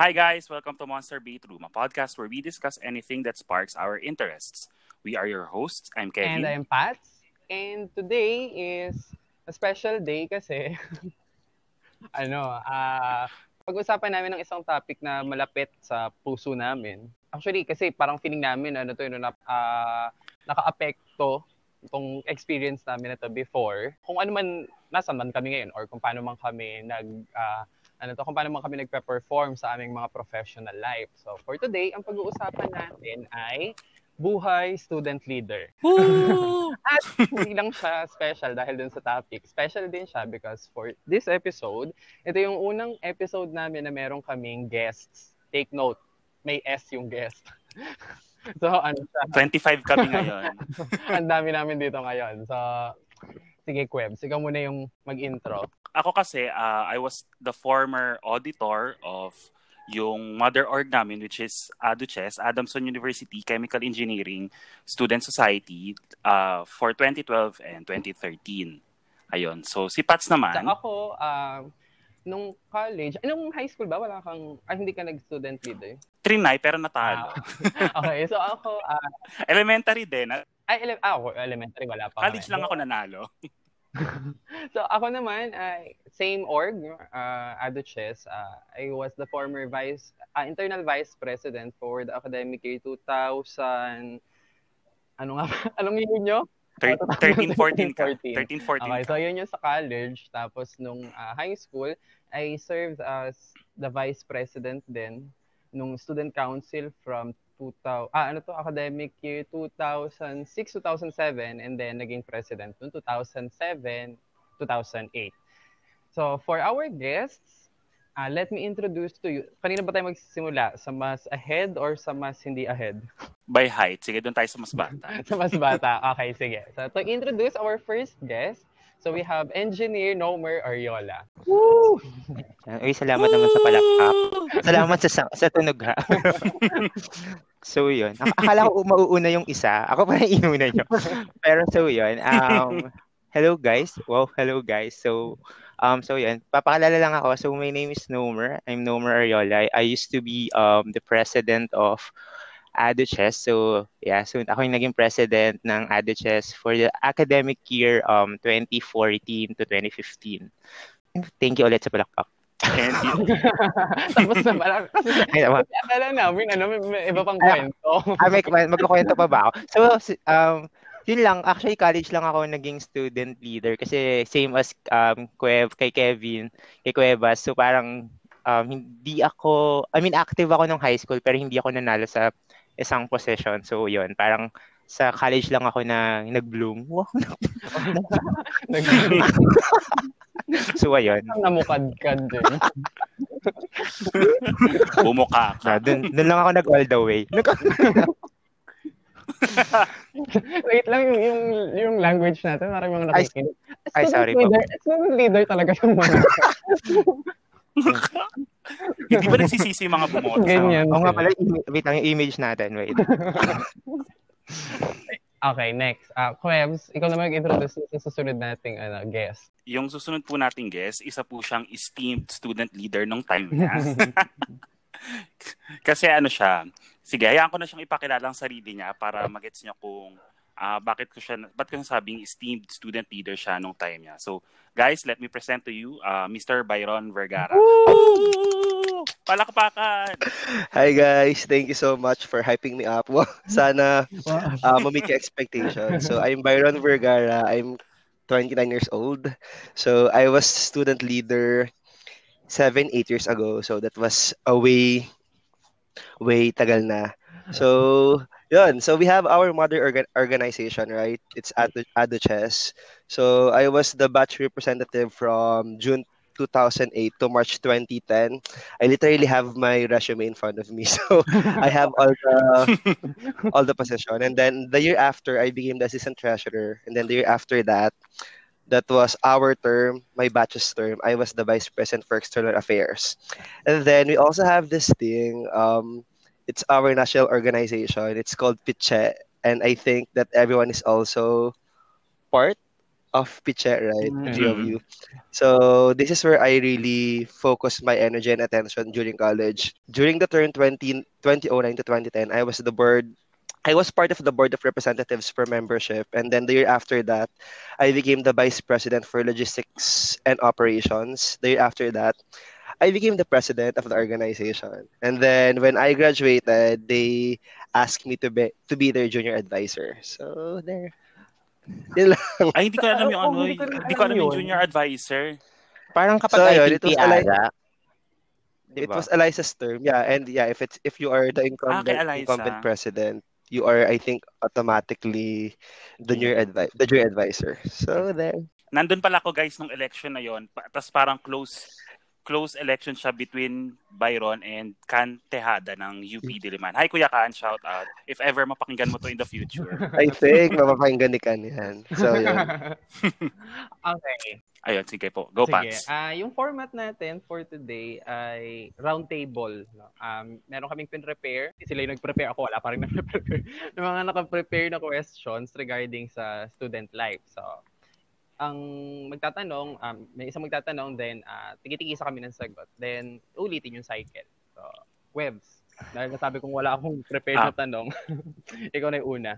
Hi guys, welcome to Monster Beat Room, a podcast where we discuss anything that sparks our interests. We are your hosts. I'm Kevin. And I'm Pats. And today is a special day kasi ano, ah pag-usapan namin ng isang topic na malapit sa puso namin. Actually, kasi parang feeling namin ano to, yun, na, uh, naka-apekto itong experience namin na to before. Kung ano man, nasa man kami ngayon or kung paano man kami nag, uh, ano to, kung paano man kami nagpe-perform sa aming mga professional life. So, for today, ang pag-uusapan natin ay buhay student leader. At hindi lang siya special dahil dun sa topic. Special din siya because for this episode, ito yung unang episode namin na meron kaming guests. Take note, may S yung guest. so, ano siya? 25 kami ngayon. Ang dami namin dito ngayon. So, sige, Kweb, ikaw muna yung mag-intro. Ako kasi, uh, I was the former auditor of yung mother org namin which is ADUCHES, Adamson University Chemical Engineering Student Society uh, for 2012 and 2013. Ayun. So si Pats naman. So, ako, uh, nung college, nung high school ba, wala kang, ah, hindi ka nag-student leader? Trinay, pero natalo. Ah, okay, so ako, uh, elementary din. Ay, ele- ah, elementary, wala pa. College kami. lang ako nanalo. so ako naman, uh, same org, uh, Aduches. Uh, I was the former vice, uh, internal vice president for the academic year 2000. Ano nga Anong year nyo? 13, 14 ka. 13, 14 Okay, so yun yung sa college. Tapos nung uh, high school, I served as the vice president din nung student council from 2000, ah, ano to, academic year 2006-2007 and then naging president noong 2007-2008. So for our guests, uh, let me introduce to you. Kanina ba tayo magsisimula? Sa mas ahead or sa mas hindi ahead? By height. Sige, doon tayo sa mas bata. sa mas bata. Okay, sige. So to introduce our first guest, So we have engineer Nomer Ariola. Woo! Uy, salamat Woo! naman sa palakpak. Salamat sa sa tunog ha. so yun. Akala ko mauuna yung isa. Ako pa yung inuna nyo. Pero so yun. Um, hello guys. Wow, hello guys. So um so yun. Papakalala lang ako. So my name is Nomer. I'm Nomer Ariola. I, I used to be um the president of ADUCHES. So, yeah, so ako yung naging president ng ADUCHES for the academic year um 2014 to 2015. Thank you ulit sa palakpak. And Tapos na pala. Kasi akala namin, ano, may, may iba pang kwento. ah, may, magkukwento pa ba ako? So, um, yun lang, actually college lang ako naging student leader kasi same as um, Kwev, kay Kevin, kay Cuevas. So parang um, hindi ako, I mean active ako nung high school pero hindi ako nanalo sa isang position. So, yun, parang sa college lang ako na nag-bloom. Wow. nag-bloom. so, ayun. Namukad-kad din. Bumuka ka. Dun, dun lang ako nag all the way. Wait lang, yung, yung, yung language natin, marami mga nakikinig. Ay, sorry leader, po. Student leader talaga yung mga. Hindi ba nagsisisi yung mga bumoto? Ganyan. Oo nga pala, wait lang yung image natin. Wait. Okay, next. Uh, Kwebs, ikaw na mag-introduce sa susunod nating ano, guest. Yung susunod po nating guest, isa po siyang esteemed student leader nung time niya. Kasi ano siya, sige, hayaan ko na siyang ipakilala ang sarili niya para magets niya kung uh, bakit ko siya, bakit ko sabing esteemed student leader siya nung time niya. So, guys, let me present to you uh, Mr. Byron Vergara. Woo! Palakpakan! Hi guys, thank you so much for hyping me up. Sana uh, ma-meet your expectations. So, I'm Byron Vergara. I'm 29 years old. So, I was student leader seven, eight years ago. So, that was a way, way tagal na. So, Yun, so we have our mother organ- organization, right? It's Adu- ADUCHES. So I was the batch representative from June 2008 to March 2010. I literally have my resume in front of me, so I have all the all the position. And then the year after, I became the assistant treasurer, and then the year after that, that was our term, my batch's term. I was the vice president for external affairs, and then we also have this thing. Um, it's our national organization. It's called Piche, and I think that everyone is also part of Piche, right? Mm. Three of you. So this is where I really focused my energy and attention during college. During the term 20, 2009 to 2010, I was the board I was part of the board of representatives for membership, and then the year after that, I became the vice president for logistics and operations. The year after that, I became the president of the organization. And then when I graduated, they asked me to be to be their junior advisor. So there. Yun lang. Ay, hindi ko alam yung ano. hindi ko Hindi ko alam yung yun. junior advisor. Parang kapag So, yun, it was ata. It Diba? was Eliza's term. Yeah, and yeah, if it's if you are the incumbent, Eliza. incumbent president, you are I think automatically the junior advi- the junior advisor. So there. Nandun pala ako guys nung election na yon. Pa- Tapos parang close close election siya between Byron and Can Tejada ng UP Diliman. Hi Kuya Kan, shout out. If ever mapakinggan mo to in the future. I think mapapakinggan ni Kan yan. So yun. okay. Ayun, sige po. Go Sige. Pats. Ah, yung format natin for today ay round table. No? Um, meron kaming pin-prepare. Sila yung nag-prepare. Ako wala pa rin nag-prepare. ng mga naka-prepare na questions regarding sa student life. So, ang magtatanong, um, may isang magtatanong, then uh, tigi-tigisa kami ng sagot. Then, ulitin yung cycle. So, webs. Dahil nasabi kong wala akong prepared na tanong, ikaw na yung una.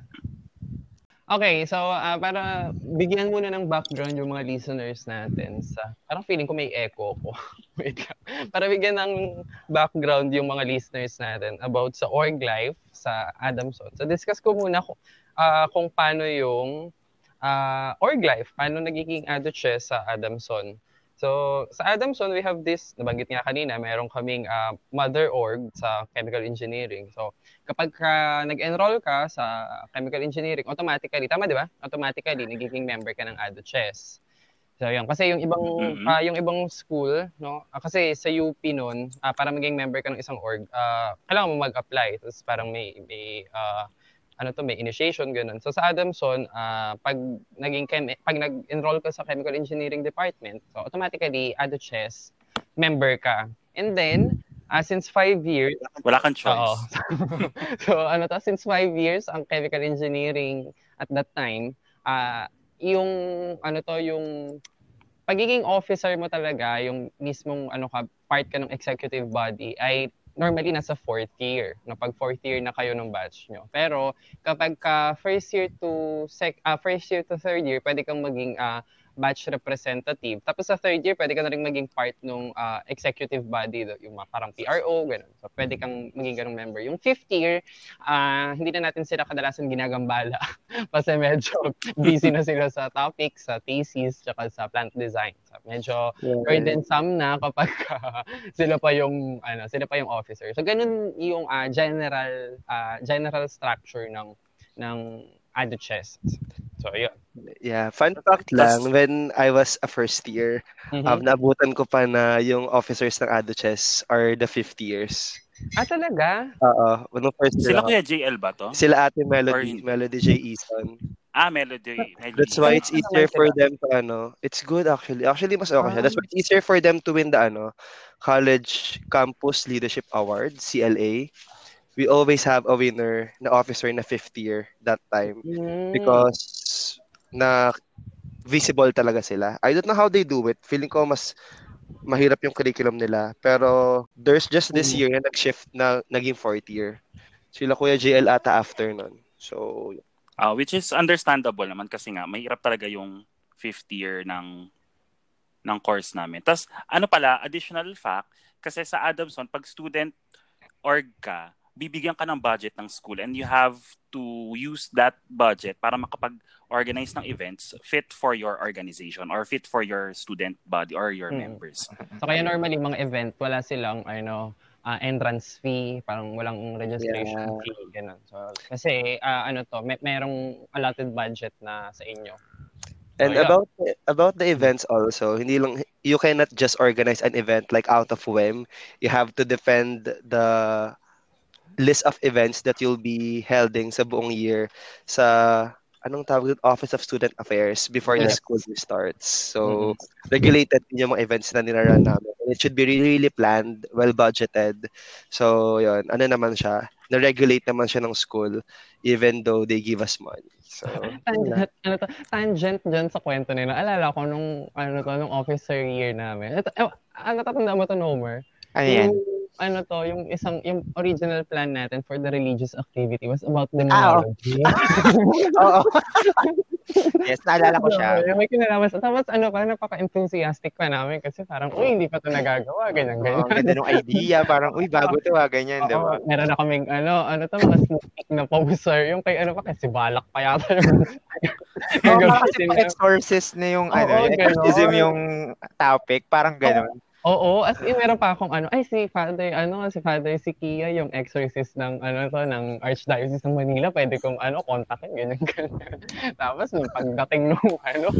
Okay, so ah, para bigyan muna ng background yung mga listeners natin sa parang feeling ko may echo ko. Wait lang. Para bigyan ng background yung mga listeners natin about sa org life sa Adamson. So discuss ko muna kung, ah, kung paano yung ah, org life, paano nagiging AdoChess sa Adamson. So sa Adamson, we have this, nabanggit nga kanina, meron kaming ah, mother org sa chemical engineering. So kapag ka nag-enroll ka sa chemical engineering, automatically, tama di ba? Automatically, nagiging member ka ng AdoChess. So yun, kasi yung ibang Mhm. ah, yung ibang school, no? ah, kasi sa UP noon, ah, para maging member ka ng isang org, ah, kailangan mo mag-apply. Tapos parang may may ah, ano to, may initiation ganun. So sa Adamson, ah, pag naging chem- pag nag-enroll ka sa chemical engineering department, so automatically AdoChess member ka. And then, ah, since five years, Wala kang choice. Oo. so ano to, since five years, ang chemical engineering at that time, ah yung ano to, yung pagiging officer mo talaga, yung mismong ano ka, part ka ng executive body ay normally nasa fourth year. No, pag fourth year na kayo ng batch nyo. Pero kapag ka first year to sec ah, first year to third year, pwede kang maging ah, batch representative. Tapos sa third year, pwede ka na rin maging part ng executive body, yung mga parang PRO, ganun. So pwede kang maging ganung member. Yung fifth year, ah, hindi na natin sila kadalasan ginagambala kasi medyo busy na sila sa topics, sa thesis, tsaka sa plant design. So medyo burdensome na kapag ah, sila pa yung ano, sila pa yung officer. So ganun yung ah, general ah, general structure ng ng AdoChess. So yun. Yeah, fun fact lang, when I was a first year, Mhm. um, naabutan ko pa na yung officers ng AdoChess are the fifth years. ah talaga? Oo, nung first year Sila. Kuya JL ba to? Sila ate Melody, Or- Melody J. Eason. Ah, Melody. Melody. That's why it's Ano easier for them to ano, it's good actually. Actually mas okay siya. That's Ah. why it's easier for them to win the ano, College Campus Leadership Award, CLA. We always have a winner na officer na fifth year that time Mm. because na visible talaga sila. I don't know how they do it. Feeling ko mas mahirap yung curriculum nila. Pero there's just this Mm. year na nag-shift na naging fourth year. Sila Kuya JL ata after nun. So, Ah, which is understandable naman kasi nga mahirap talaga yung fifth year ng ng course namin. Tapos ano pala, additional fact, kasi sa Adamson, pag student org ka, bibigyan ka ng budget ng school and you have to use that budget para makapag-organize ng events fit for your organization or fit for your student body or your Mm. members. So kaya normally mga event, wala silang ano, ah, entrance fee, parang walang registration Yeah. fee, ganun. So kasi ah, ano to, may merong allotted budget na sa inyo. And Oh, yeah. about about the events also, hindi lang you cannot just organize an event like out of whim. You have to defend the list of events that you'll be holding sa buong year sa anong tawag doon? Office of Student Affairs before the Yes. school year starts. So, regulated din yung mga events na niraran namin. And it should be really, really planned, well budgeted. So, yun, ano naman siya, na-regulate naman siya ng school even though they give us money. So, tangent, ano to, tangent dyan sa kwento nila. Alala ko nung, ano to, nung officer year namin. Ito, eh, ah, natatanda mo to, Nomer? Ano yan? Yung, ano to, yung isang, yung original plan natin for the religious activity was about Ah, demonology. Oo. yes, naalala ko siya. Oo, may kinalaman sa. Tapos ano pa, napaka-enthusiastic pa namin kasi parang, uy, hindi pa to nagagawa, ganyan, Oo, ganyan. ang ganda ng idea. Parang, uy, bago to ah, ganyan, di ba? Oo, meron na kaming, ano, ano to, mga sneak na poster. Yung kay, ano pa, kasi balak pa yata yung Oo, parang kasi pang na- yung, Oo, ano, ganon. exorcism yung topic. Parang ganon. Oo, as in meron pa akong ano, ay si Father, ano, si Father si Kia, yung exorcist ng ano to ng Archdiocese ng Manila, pwede kong ano, kontakin ganyan ganyan. Tapos nung pagdating nung ano,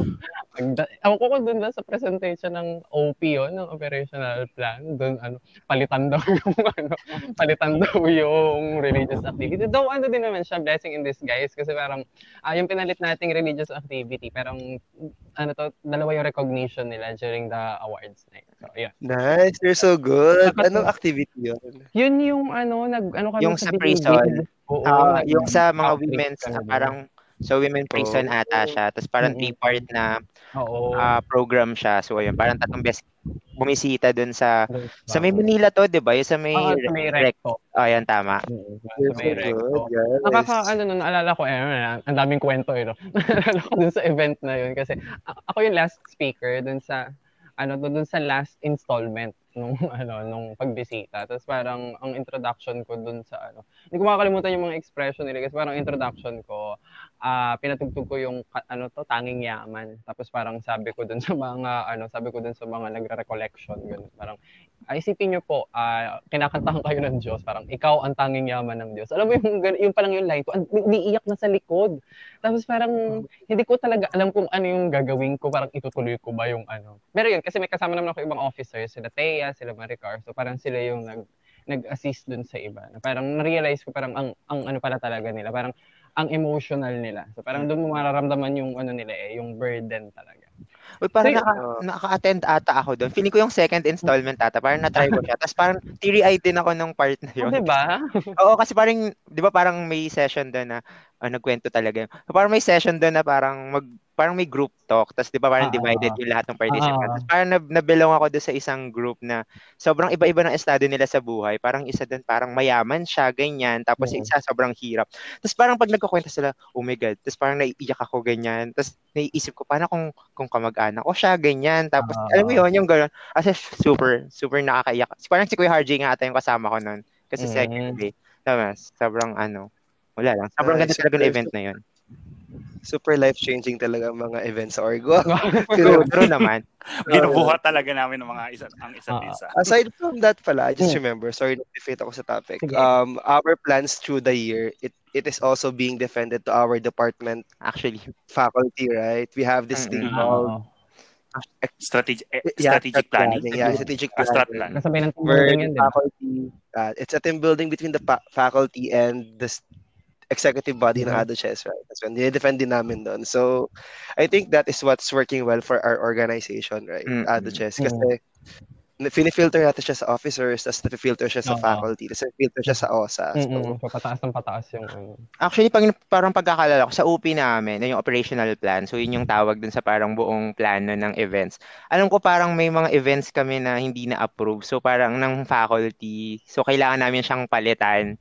pagda, ako ko dun na sa presentation ng OP yun, ng operational plan, dun ano, palitan daw yung ano, palitan daw yung religious activity. Though ano din naman siya, blessing in disguise kasi parang ah, yung pinalit nating religious activity, parang ano to, dalawa yung recognition nila during the awards night. So, yun. Nice. You're so good. Anong activity yun? Yun yung ano, nag, ano kami Yung sa prison. Oo, nag- yung sa mga women's, doon. parang, so women prison Oh. ata siya. Tapos parang Mm-mm. three-part na Oo. ah, program siya. So, ayun, parang tatlong beses bumisita dun sa, doon sa may Manila to, di ba? Yung sa may, Oo, sa may rec- recto. Oh, yan, tama. Oo, You're Sa may recto. Yes. Nakaka, ano nun, naalala ko, eh, ano, ang daming kwento, eh, no? naalala ko dun sa event na yun kasi ako yung last speaker dun sa, ano, dun sa last installment nung, ano, nung pagbisita. Tapos parang, ang introduction ko dun sa, ano, hindi ko makakalimutan yung mga expression nila kasi parang introduction ko, ah pinatugtog ko yung, ano to, tanging yaman. Tapos parang sabi ko dun sa mga, ano, sabi ko dun sa mga nagre-recollection, ganun. Parang, ah, isipin niyo po, ah, kinakantahan kayo ng Diyos, parang ikaw ang tanging yaman ng Diyos. Alam mo yung, yung parang yung line ko, niiyak na sa likod. Tapos parang, hindi ko talaga alam kung ano yung gagawin ko, parang itutuloy ko ba yung ano. Pero yun, kasi may kasama naman ako ibang officers, sila Thea, sila Maricar, so parang sila yung nag, nag-assist dun sa iba. Parang na-realize ko parang ang, ang ano pala talaga nila, parang ang emotional nila. So parang doon mo mararamdaman yung ano nila eh, yung burden talaga. Uy, parang Kasi- naka, naka-attend ata ako doon. Feeling ko yung second installment ata. Parang na-try ko siya. Tapos parang teary-eyed din ako nung part na Oh, yun. di ba? Oo, kasi parang, di ba parang may session doon na ah, nagkwento talaga. So, parang may session doon na parang mag, parang may group talk. Tapos di ba parang Ah, divided ah, yung lahat ng participants. ah. Tapos parang nab- nabilong ako doon sa isang group na sobrang iba-iba ng estado nila sa buhay. Parang isa doon parang mayaman siya, ganyan. Tapos Oo. isa sobrang hirap. Tapos parang pag nagkukwento sila, oh my God. Tapos parang naiiyak ako, ganyan. Tapos naiisip ko, paano kung, kung kamag-anak ko siya, ganyan. Tapos Ah. alam mo yun, yung gano'n. As super, super nakakaiyak. Parang si Kuya RJ nga ata yung kasama ko noon. Kasi Mm. second day. Tama, sobrang ano, wala lang. Sobrang Nice. ganda talaga ng event na yun. Super life-changing talaga ang mga events sa Orgo. True, true naman. Binubuhat talaga namin ng mga isa, ang isa't Ah. isa. Aside from that pala, I just Hmm. remember, sorry na defeat ako sa topic. Um, our plans through the year, it it is also being defended to our department Actually. faculty, right? We have this thing Mm-mm. called Strategic, eh, yeah, strategic strat planning. Yeah, strategic Ah, strat planning. plan. Kasabay ng team building yan, faculty, uh, it's a team building between the pa- faculty and the executive body ng Mhm. ADOCHES, right? That's when defend din namin doon. So, I think that is what's working well for our organization, right? Mm-mm. ADOCHES. Kasi, finifilter natin siya sa officers, tapos filter siya sa Oo. faculty, tapos filter siya sa OSA. So, Mm-mm. So, pataas ng pataas yung ano. Actually, pag, parang pagkakalala ko, sa UP namin, na yung operational plan, so yun yung tawag dun sa parang buong plano ng events. Alam ko parang may mga events kami na hindi na-approve. So parang ng faculty, so kailangan namin siyang palitan.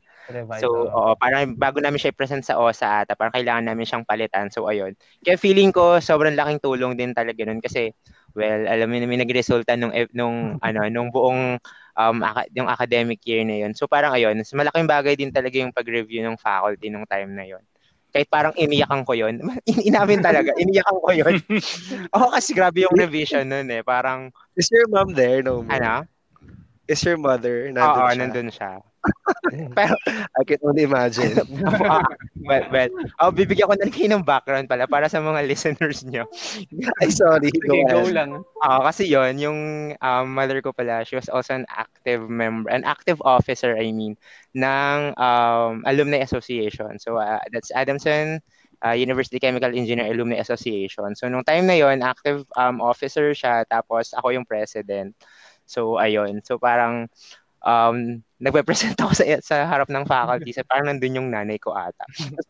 So, oo. oo, parang bago namin siya i-present sa OSA ata, parang kailangan namin siyang palitan. So, ayun. Kaya feeling ko, sobrang laking tulong din talaga nun kasi, well, alam mo namin, nagresulta nung, ev- nung, ano, nung buong, um, aka- yung academic year na yun. So, parang ayun, mas malaking bagay din talaga yung pag-review ng faculty nung time na yun. Kahit parang iniyakan ko yun. In- Inamin talaga, iniyakan ko yun. Oo, kasi grabe yung revision nun eh. Parang, is your mom there? No, mo? ano? Is your mother? Oo, Nandun siya? nandun siya. I can only imagine. Ah, well, well, oh, bibigyan ko na kayo ng background pala para sa mga listeners nyo. Ay, sorry. Go Sige, go ahead. lang. Ah, kasi yon yung um, mother ko pala, she was also an active member, an active officer, I mean, ng um, Alumni Association. So, uh, that's Adamson uh, University Chemical Engineer Alumni Association. So nung time na yon, active um, officer siya tapos ako yung president. So ayun. So parang um, nagpe-present ako sa, sa harap ng faculty. So parang nandun yung nanay ko ata.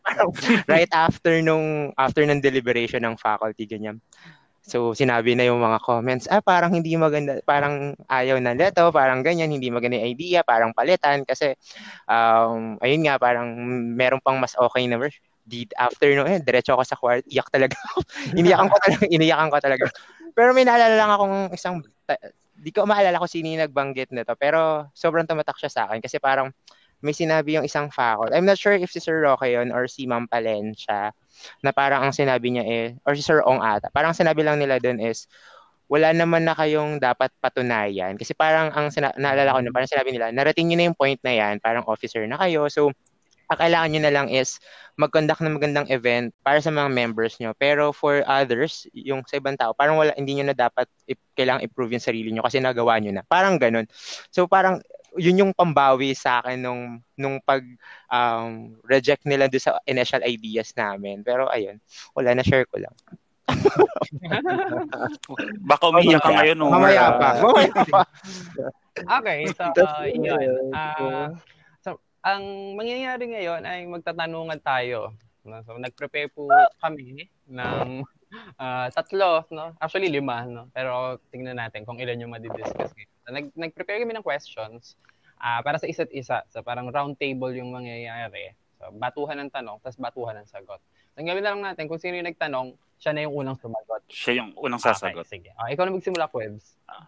parang right after nung after ng deliberation ng faculty ganyan. So, sinabi na yung mga comments, ah, parang hindi maganda, parang ayaw na nito, parang ganyan, hindi maganda yung idea, parang palitan, kasi, um, ayun nga, parang meron pang mas okay na version. Di, after no, eh, diretso ako sa court, iyak talaga iniyakan ko talaga, iniyakan ko talaga. Pero may naalala lang akong isang, di ko maalala kung sino yung nagbanggit nito, pero sobrang tumatak siya sa akin, kasi parang, may sinabi yung isang faculty. I'm not sure if si Sir Roque yun or si Ma'am Palencia na parang ang sinabi niya eh, or si Sir Ong ata, parang sinabi lang nila doon is, wala naman na kayong dapat patunayan. Kasi parang ang sina- naalala ko na parang sinabi nila, narating niyo na yung point na yan, parang officer na kayo. So, ang kailangan nyo na lang is mag-conduct ng magandang event para sa mga members nyo. Pero for others, yung sa ibang tao, parang wala, hindi nyo na dapat i- kailangang improve yung sarili nyo kasi nagawa nyo na. Parang ganun. So parang yun yung pambawi sa akin nung nung pag um, reject nila do sa initial ideas namin. Pero ayun, wala na share ko lang. Baka umiyak ka ngayon. Mamaya pa. Mamaya pa. okay, so uh, yun. Uh, ang mangyayari ngayon ay magtatanungan tayo. No? So, nag-prepare po kami ng uh, tatlo, no? Actually, lima, no? Pero tingnan natin kung ilan yung madidiscuss ngayon. Nag, nag-prepare kami ng questions uh, para sa isa't isa. So, parang round table yung mangyayari. So, batuhan ng tanong, tapos batuhan ng sagot. So, ang gawin na lang natin, kung sino yung nagtanong, siya na yung unang sumagot. Siya yung unang sasagot. Okay, sige. Uh, ikaw na magsimula, Kwebs. Uh,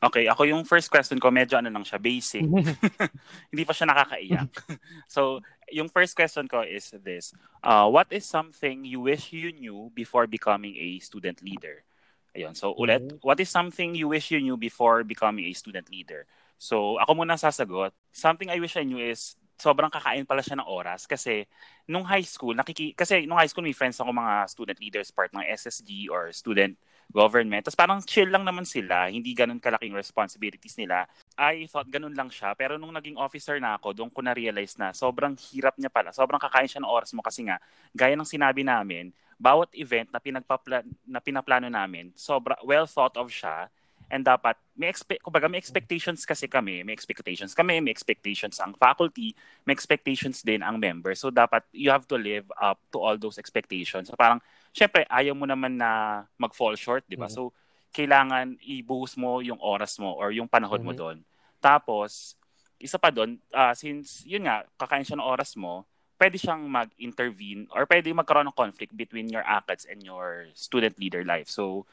okay, ako yung first question ko, medyo ano lang siya, basic. Hindi pa siya nakakaiyak. so, yung first question ko is this. Uh, what is something you wish you knew before becoming a student leader? Ayun. So, ulit, mm-hmm. what is something you wish you knew before becoming a student leader? So, ako muna sasagot. Something I wish I knew is sobrang kakain pala siya ng oras kasi nung high school, nakiki kasi nung high school may friends ako mga student leaders part ng SSG or student government. Tapos parang chill lang naman sila, hindi ganun kalaking responsibilities nila. I thought ganun lang siya, pero nung naging officer na ako, doon ko na-realize na sobrang hirap niya pala. Sobrang kakain siya ng oras mo kasi nga, gaya ng sinabi namin, bawat event na pinagpapla na pinaplano namin, sobra well thought of siya and dapat may expect kumbaga may expectations kasi kami, may expectations kami, may expectations ang faculty, may expectations din ang members. So dapat you have to live up to all those expectations. So parang syempre ayaw mo naman na mag-fall short, 'di ba? Mm-hmm. So kailangan ibuhos mo yung oras mo or yung panahon mm-hmm. mo doon. Tapos isa pa doon, uh, since yun nga kakain siya ng oras mo, pwede siyang mag-intervene or pwede magkaroon ng conflict between your ACADS and your student leader life. So,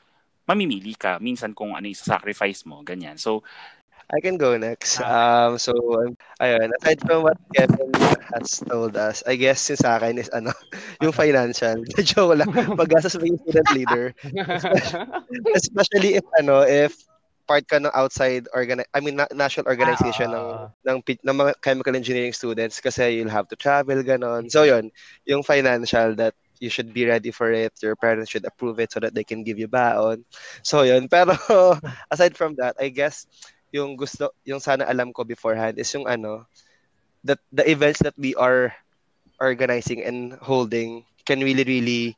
mamimili ka minsan kung ano yung sacrifice mo, ganyan. So, I can go next. Ah. Um, so, ayun, aside from what Kevin has told us, I guess yung sa akin is ano, yung financial. Joke lang, pag-gastos mo yung student leader. Especially, especially if ano, if part ka ng outside organ I mean na- national organization ah, ng ng ng mga chemical engineering students kasi you'll have to travel ganon. So yun, yung financial that you should be ready for it. Your parents should approve it so that they can give you baon. So yun, pero aside from that, I guess yung gusto yung sana alam ko beforehand is yung ano that the events that we are organizing and holding can really really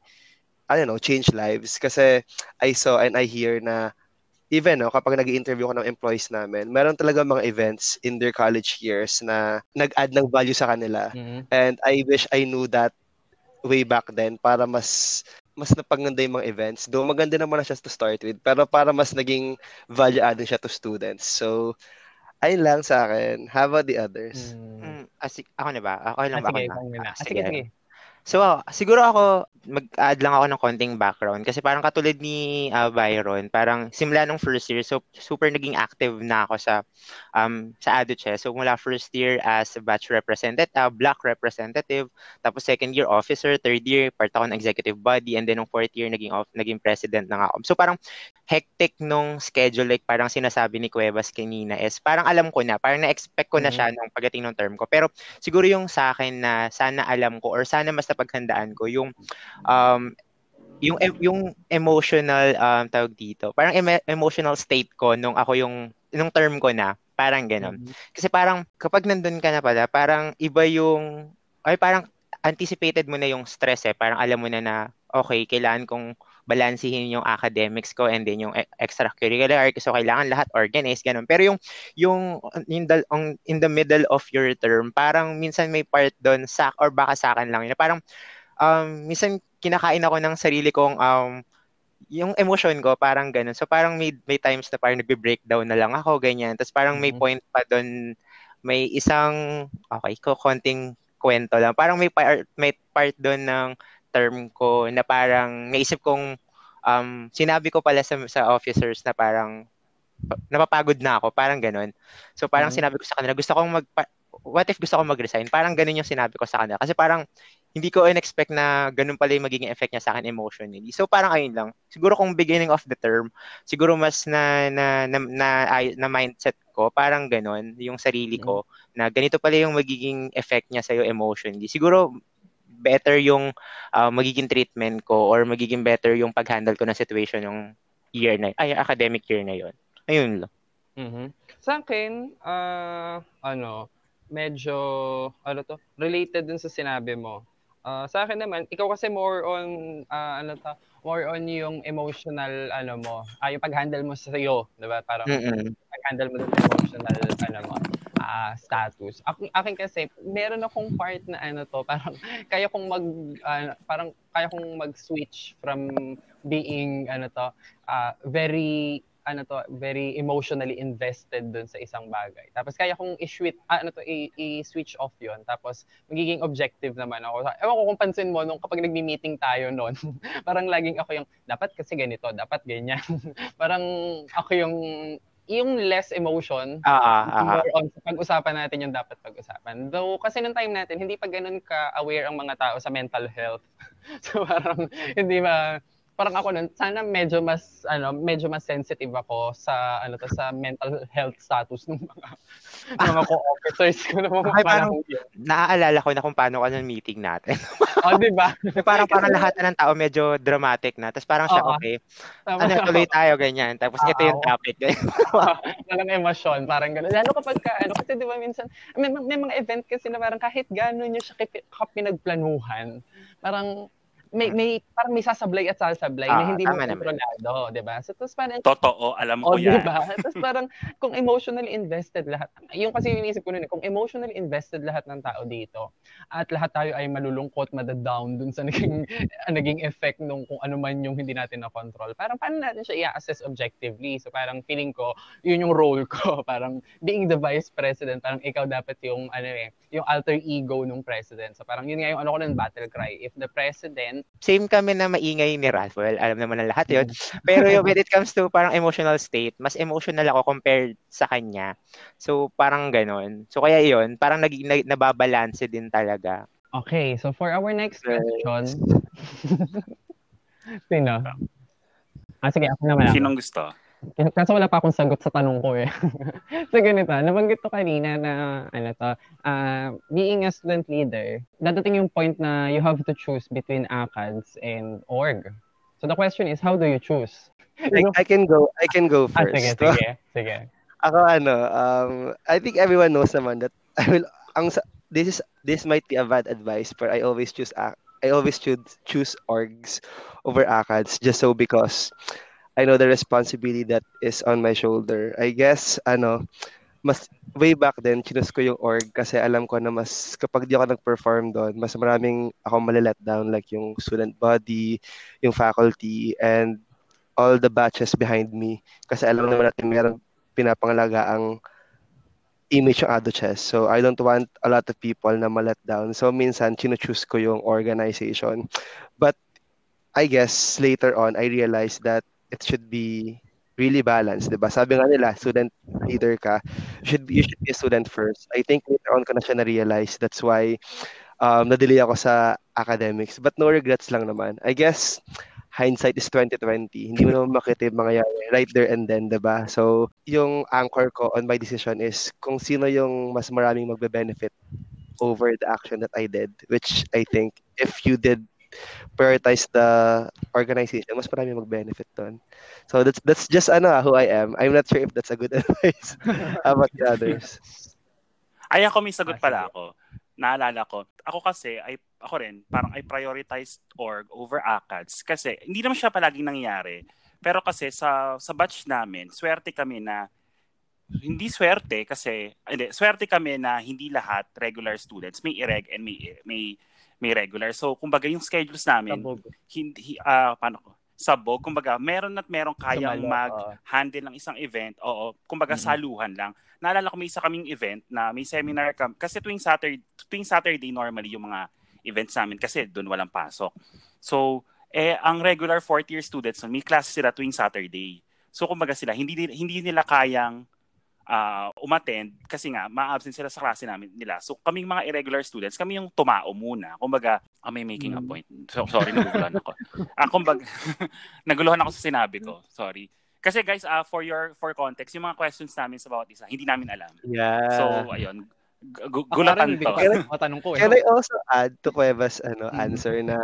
I don't know, change lives kasi I saw and I hear na even no, kapag nag interview ko ng employees namin, meron talaga mga events in their college years na nag-add ng value sa kanila. Mm-hmm. And I wish I knew that way back then para mas mas napaganda yung mga events. Do maganda naman na siya to start with, pero para mas naging value adding siya to students. So, ayun lang sa akin. How about the others? Mm. Mm, asik, ako na ba? Ako lang ah, ba? Sige, ako na. Ah, sige, sige. So, uh, siguro ako, mag-add lang ako ng konting background. Kasi parang katulad ni uh, Byron, parang simula nung first year, so super naging active na ako sa um, sa ADUCHE. So, mula first year as batch representative, uh, black representative, tapos second year officer, third year part ako ng executive body, and then nung fourth year, naging, off, naging president na ako. So, parang hectic nung schedule, like parang sinasabi ni Cuevas kanina is, parang alam ko na, parang na-expect ko na siya mm-hmm. nung pagdating ng term ko. Pero siguro yung sa akin na sana alam ko or sana mas napaghandaan ko yung um yung yung emotional um tawag dito. Parang em- emotional state ko nung ako yung nung term ko na, parang gano'n. Mm-hmm. Kasi parang kapag nandun ka na pala, parang iba yung ay parang anticipated mo na yung stress eh. Parang alam mo na na, okay, kailangan kong balansihin yung academics ko and then yung e- extracurricular. So, kailangan lahat organized, ganun. Pero yung, yung in the, on, in the middle of your term, parang minsan may part doon, sak or baka sa akin lang yun. Parang, um, minsan kinakain ako ng sarili kong, um, yung emotion ko, parang ganun. So, parang may, may times na parang nagbe-breakdown na lang ako, ganyan. Tapos parang may Mhm. point pa doon, may isang, okay, ko konting kwento lang. Parang may part, may part doon ng term ko na parang naisip kong um, sinabi ko pala sa, sa officers na parang napapagod na ako, parang ganun. So parang Mhm. sinabi ko sa kanila, gusto kong mag what if gusto kong mag-resign? Parang ganun yung sinabi ko sa kanila. Kasi parang hindi ko in-expect na ganun pala yung magiging effect niya sa akin emotionally. So parang ayun lang. Siguro kung beginning of the term, siguro mas na na na, na, ay- na mindset ko, parang ganun, yung sarili ko, na ganito pala yung magiging effect niya sa'yo emotionally. Siguro better yung uh, magiging treatment ko or magiging better yung pag-handle ko ng situation yung year na, ay, academic year na yun. Ayun lang. Mhm. Sa akin, ah, ano, medyo, ano to, related dun sa sinabi mo. Ah, sa akin naman, ikaw kasi more on, ah, ano to, more on yung emotional, ano mo, ah, yung pag-handle mo sa iyo, di ba? Parang Mm-mm. pag-handle mo sa emotional, ano mo, ah, status. Ako, akin kasi, meron akong part na ano to, parang kaya kong mag, ah, parang kaya kong mag-switch from being, ano to, ah, very ano to, very emotionally invested dun sa isang bagay. Tapos kaya kong i-switch, ah, ano to, i-switch off yon Tapos magiging objective naman ako. Ewan ko kung pansin mo, nung kapag nagmi-meeting tayo noon, parang laging ako yung, dapat kasi ganito, dapat ganyan. parang ako yung, yung less emotion, ah. more on sa pag-usapan natin yung dapat pag-usapan. Though, kasi nung time natin, hindi pa ganun ka-aware ang mga tao sa mental health. so, parang, hindi ba, parang ako nun, sana medyo mas, ano, medyo mas sensitive ako sa, ano to, sa mental health status ng mga, mga co-officers ko. ng mga Ay, parang- yun. Naaalala ko na kung paano ka ng meeting natin. Oh, di ba? parang parang lahat na ng tao medyo dramatic na. Tapos parang siya, okay, Tama. ano, tuloy tayo, ganyan. Tapos ito yung topic. Walang emosyon, parang gano'n. Lalo kapag ka, ano, kasi di ba minsan, may, may mga event kasi na parang kahit gano'n nyo siya kapinagplanuhan, parang may, may, parang may sasablay at sasablay Ah, na hindi mo kontrolado, di ba? So, tapos parang, Totoo, alam ko oh, di yan. ba? Tapos parang, kung emotionally invested lahat, yung kasi iniisip ko eh, kung emotionally invested lahat ng tao dito, at lahat tayo ay malulungkot, madadown dun sa naging, naging effect nung kung ano man yung hindi natin na-control, parang paano natin siya i-assess objectively? So parang feeling ko, yun yung role ko. Parang being the vice president, parang ikaw dapat yung, ano eh, yung alter ego nung president. So parang yun nga yung ano ko ng battle cry. If the president, Same kami na maingay ni Ralph. Well, alam naman ng lahat yun. Pero yung when it comes to parang emotional state, mas emotional ako compared sa kanya. So, parang ganon. So, kaya yun, parang nag, nag, nababalanse din talaga. Okay, so for our next question. Sino? Ah, sige, ako naman. Sinong gusto? Kaso wala pa akong sagot sa tanong ko eh. so ganito, nabanggit ko kanina na ano to, ah, being a student leader, dadating yung point na you have to choose between ACADS and org. So the question is, how do you choose? I, I can go, I can go Ah, first. sige, sige, sige. Ako ano, um, I think everyone knows naman that I will, ang, this is, this might be a bad advice, but I always choose, I always choose, choose orgs over ACADS just so because I know the responsibility that is on my shoulder. I guess, ano, mas, way back then, chinus ko yung org kasi alam ko na mas, kapag di ako nag-perform doon, mas maraming ako malalet down, like yung student body, yung faculty, and all the batches behind me. Kasi alam naman natin meron pinapangalaga ang image ng Ado Chess. So, I don't want a lot of people na malet down. So, minsan, chino-choose ko yung organization. But, I guess, later on, I realized that it should be really balanced, 'di ba? Sabi nga nila, student leader ka, should be, you should be a student first. I think later on ko na siya na-realize. That's why um, na-delay ako sa academics. But no regrets lang naman. I guess, hindsight is 2020. Hindi mo naman makita yung mga yan right there and then, 'di ba? So, yung anchor ko on my decision is kung sino yung mas maraming magbe-benefit over the action that I did, which I think if you did prioritize the organization, mas marami mag-benefit doon. So that's that's just ano who I am. I'm not sure if that's a good advice. About the others? Ay, ako may sagot Ah, pala ako. naalala ko. Ako kasi, ay, ako rin, parang I prioritized org over ACADS. Kasi, hindi naman siya palaging nangyayari. Pero kasi sa, sa batch namin, swerte kami na hindi swerte kasi hindi swerte kami na hindi lahat regular students may ireg and may may may regular. So kumbaga yung schedules namin Sabog. hindi uh, paano ko? Sabog. Kumbaga meron at meron kayang mag-handle ng isang event. Oo kumbaga Mhm. saluhan lang. Naalala ko may isa kaming event na may seminar kam kasi tuwing Saturday tuwing Saturday normally yung mga events namin kasi doon walang pasok. So eh ang regular fourth year students may class sila tuwing Saturday. So kumbaga sila hindi hindi nila kayang uh, umattend kasi nga ma-absent sila sa klase namin nila. So kaming mga irregular students, kami yung tumao muna. Kumbaga, am I making a Mm. point? So, sorry, naguluhan ako. Ah, kumbaga, naguluhan ako sa sinabi ko. Sorry. Kasi guys, uh, for your for context, yung mga questions namin sa bawat isa, hindi namin alam. Yeah. So, ayun. Gu- Gulatan to. ko alam mga tanong ko. Eh. Can I also add to Cuevas ano, Mm. answer na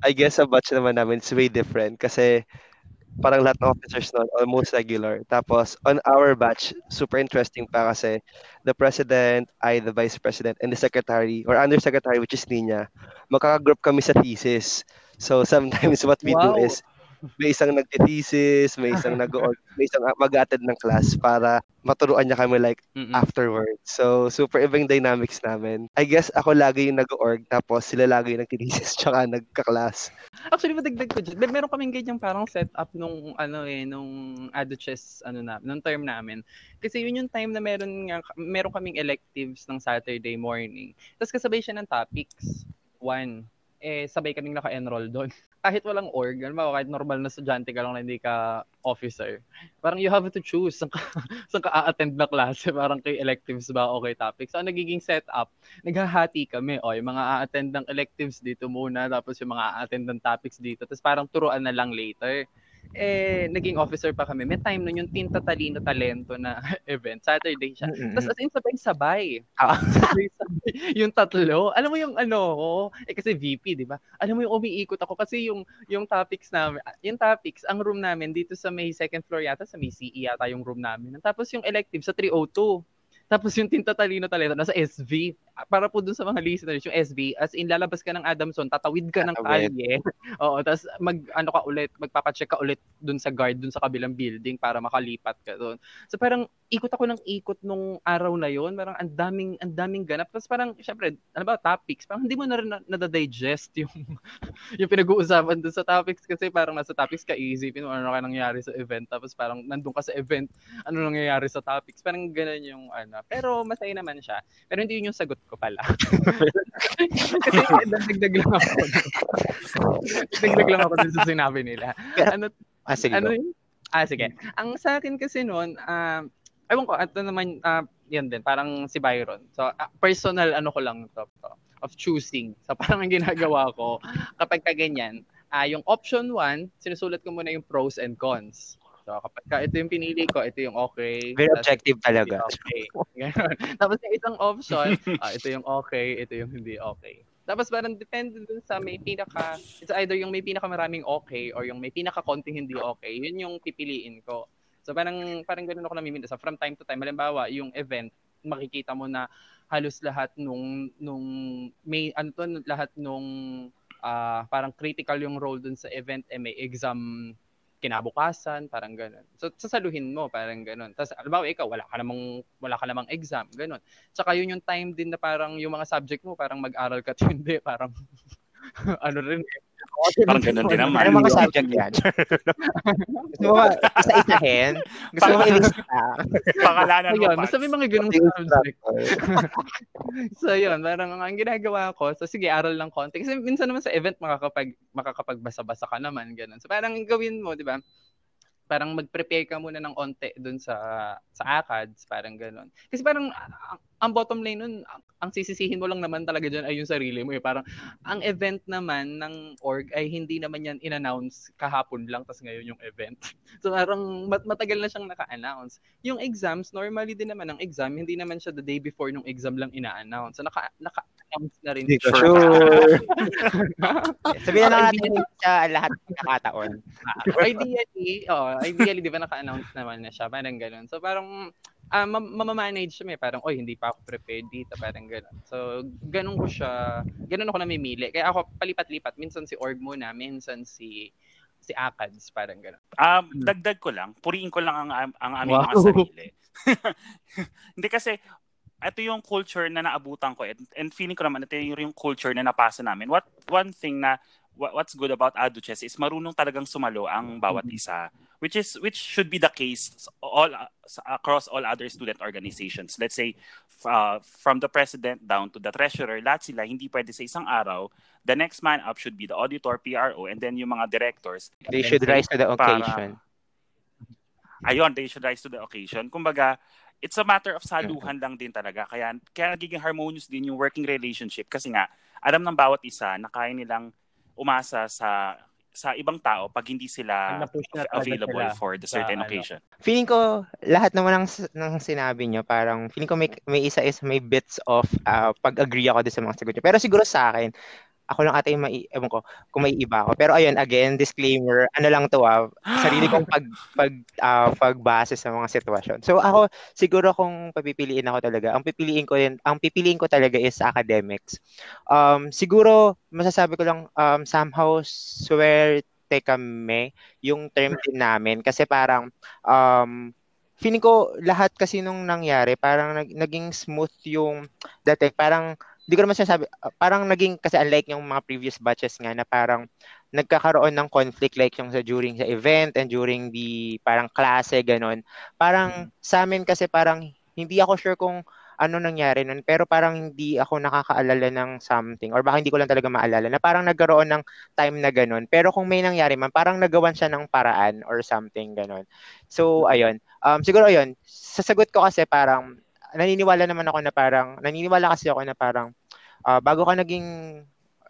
I guess sa batch naman namin it's way different kasi parang lahat ng officers noon almost regular. Tapos on our batch, super interesting pa kasi the president, I, the vice president, and the secretary or undersecretary which is Nina, makaka-group kami sa thesis. So sometimes what we Wow. do is may isang nagte-thesis, may isang nag may isang mag-attend ng class para maturuan niya kami like Mm-mm. afterwards. So, super iba yung dynamics namin. I guess ako lagi yung nag-org, tapos sila lagi yung nagtithesis, tsaka nagka-class. Actually, madagdag ko dyan. Meron kaming ganyan parang setup nung ano eh, nung AdoChess, ano na, nung term namin. Kasi yun yung time na meron, nga, meron kaming electives ng Saturday morning. Tapos kasabay siya ng topics. One, eh, sabay kaming naka-enroll doon. Kahit walang org, ano ba, kahit normal na estudyante ka lang na hindi ka officer, parang you have to choose saan ka, saan ka a-attend na klase, parang kay electives ba o kay topics. So, ang nagiging setup, naghahati kami. O, yung mga a-attend ng electives dito muna, tapos yung mga a-attend ng topics dito. Tapos parang turuan na lang later. Eh, naging officer pa kami. May time nun yung Tinta Talino Talento na event. Saturday siya. Mm-mm. Tapos as in sabay-sabay. Ah. Sabay-sabay. yung tatlo. Alam mo yung ano, eh kasi VP, di ba? Alam mo yung umiikot ako kasi yung yung topics namin, yung topics, ang room namin dito sa may second floor yata, sa may CE yata yung room namin. Tapos yung elective sa 302. Tapos yung Tinta Talino Talento nasa SV. Para po dun sa mga listeners, yung SV, as in lalabas ka ng Adamson, tatawid ka ng kalye. Oo, tapos mag ano ka ulit, magpapacheck ka ulit dun sa guard dun sa kabilang building para makalipat ka doon. So parang ikot ako ng ikot nung araw na yon parang ang daming ang daming ganap tapos parang syempre ano ba topics parang hindi mo na rin na- nadadigest yung yung pinag-uusapan dun sa topics kasi parang nasa topics ka iisipin mo ano ka nangyayari sa event tapos parang nandun ka sa event ano nangyayari sa topics parang ganun yung ano pero masaya naman siya pero hindi yun yung sagot ko pala kasi dagdag lang ako dagdag lang ako dun sa sinabi nila ano Ah, sige. ano yun? Ah, sige. Ang sa akin kasi noon, um, ewan ko, at naman, ah, yan din, parang si Byron. So, ah, personal ano ko lang to, to, of choosing. So, parang ang ginagawa ko, kapag ka ganyan, ah, yung option 1, sinusulat ko muna yung pros and cons. So, kapag ka ito yung pinili ko, ito yung okay. Very objective talaga. Okay. Tapos yung isang option, ah, ito yung okay, ito yung hindi okay. Tapos parang depende dun sa may pinaka, it's either yung may pinaka maraming okay or yung may pinaka konting hindi okay, yun yung pipiliin ko. So parang parang ganoon ako namimili. So from time to time, halimbawa, yung event, makikita mo na halos lahat nung nung may ano to, lahat nung ah, parang critical yung role dun sa event eh may exam kinabukasan, parang ganun. So, sasaluhin mo, parang ganun. Tapos, alam ikaw, wala ka namang, wala ka namang exam, ganun. Tsaka yun yung time din na parang yung mga subject mo, parang mag-aral ka at hindi, parang, ano rin. eh. Parang ganun din naman. Ano mga subject yan? Gusto mo isa-isahin? Gusto mo ilista? Pangalanan So, mo, yun, Pads. basta may mga ganung Yung subject. so yun, parang ang ginagawa ko, so sige, aral lang konti. Kasi minsan naman sa event, makakapag, makakapagbasa-basa ka naman, ganun. So parang gawin mo, di ba? Parang mag-prepare ka muna ng onte dun sa sa ACADS, parang ganun. Kasi parang ang, ang bottom line nun, ang, sisisihin mo lang naman talaga dyan ay yung sarili mo. Eh. Parang ang event naman ng org ay hindi naman yan in-announce kahapon lang, tas ngayon yung event. So parang mat- matagal na siyang naka-announce. Yung exams, normally din naman ang exam, hindi naman siya the day before nung exam lang ina-announce. So naka, naka-announce na rin Hindi ko sure. Sabihin na natin sa lahat ng nakataon. ideally, oh, ideally, di ba naka-announce naman na siya, parang ganun. So parang, ah, ma- mamamanage siya, eh. parang, oy, hindi pa ako prepared dito, parang gano'n. So, ganun ko siya, ganun ako namimili. Kaya ako palipat-lipat, minsan si org muna, minsan si si Akads, parang gano'n. Um, dagdag ko lang, puriin ko lang ang, ang aming wow. mga sarili. hindi kasi, ito yung culture na naabutan ko and, and feeling ko naman ito yung, yung culture na napasa namin. What one thing na what's good about Aduches is marunong talagang sumalo ang bawat mm-hmm. isa which is which should be the case all across all other student organizations. Let's say uh, from the president down to the treasurer lahat sila hindi pwede sa isang araw. The next man up should be the auditor PRO and then yung mga directors. They should rise to the occasion. Para, ayun they should rise to the occasion. Kumbaga it's a matter of saluhan lang din talaga. Kaya kaya nagiging harmonious din yung working relationship kasi nga alam ng bawat isa na kaya nilang umasa sa sa ibang tao pag hindi sila available sila for the certain sa, ano. occasion. Ano. Feeling ko lahat naman ng, ng sinabi niyo parang feeling ko may, may isa is may bits of uh, pag-agree ako sa mga sagot niyo. Pero siguro sa akin, ako lang ata yung mai, ewan ko, kung may iba ako. Pero ayun, again, disclaimer, ano lang to ah, sarili kong pag, pag, uh, pagbase sa mga sitwasyon. So ako, siguro kung papipiliin ako talaga, ang pipiliin ko din, ang pipiliin ko talaga is academics. Um, siguro, masasabi ko lang, um, somehow, swerte kami yung term din namin kasi parang um, feeling ko lahat kasi nung nangyari parang nag, naging smooth yung dati parang hindi ko naman sinasabi, uh, parang naging, kasi unlike yung mga previous batches nga na parang nagkakaroon ng conflict like yung sa during sa event and during the parang klase, ganun. Parang mm-hmm. sa amin kasi parang hindi ako sure kung ano nangyari nun, pero parang hindi ako nakakaalala ng something or baka hindi ko lang talaga maalala na parang nagkaroon ng time na ganun. Pero kung may nangyari man, parang nagawan siya ng paraan or something ganun. So, mm-hmm. ayun. Um, siguro ayun, sasagot ko kasi parang naniniwala naman ako na parang, naniniwala kasi ako na parang, uh, bago ka naging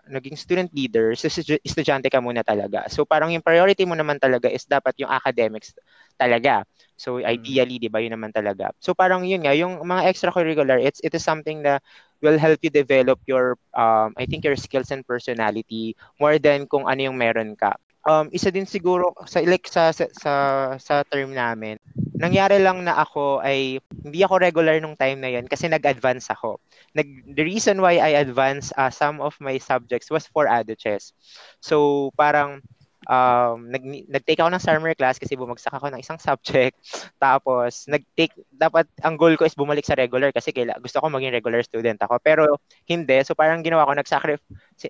naging student leader, so estudyante ka muna talaga. So parang yung priority mo naman talaga is dapat yung academics talaga. So hmm. ideally, 'di ba, yun naman talaga. So parang yun nga, yung mga extracurricular, it's it is something that will help you develop your um I think your skills and personality more than kung ano yung meron ka. Um isa din siguro sa like sa sa sa, sa term namin, nangyari lang na ako ay hindi ako regular nung time na 'yon kasi nag-advance ako. Nag the reason why I advanced uh, some of my subjects was for ADOCHES. So parang um, nag, nag-take ako ng summer class kasi bumagsak ako ng isang subject. Tapos, nag-take, dapat, ang goal ko is bumalik sa regular kasi kaila, gusto ko maging regular student ako. Pero, hindi. So, parang ginawa ko, nag-sacrifice,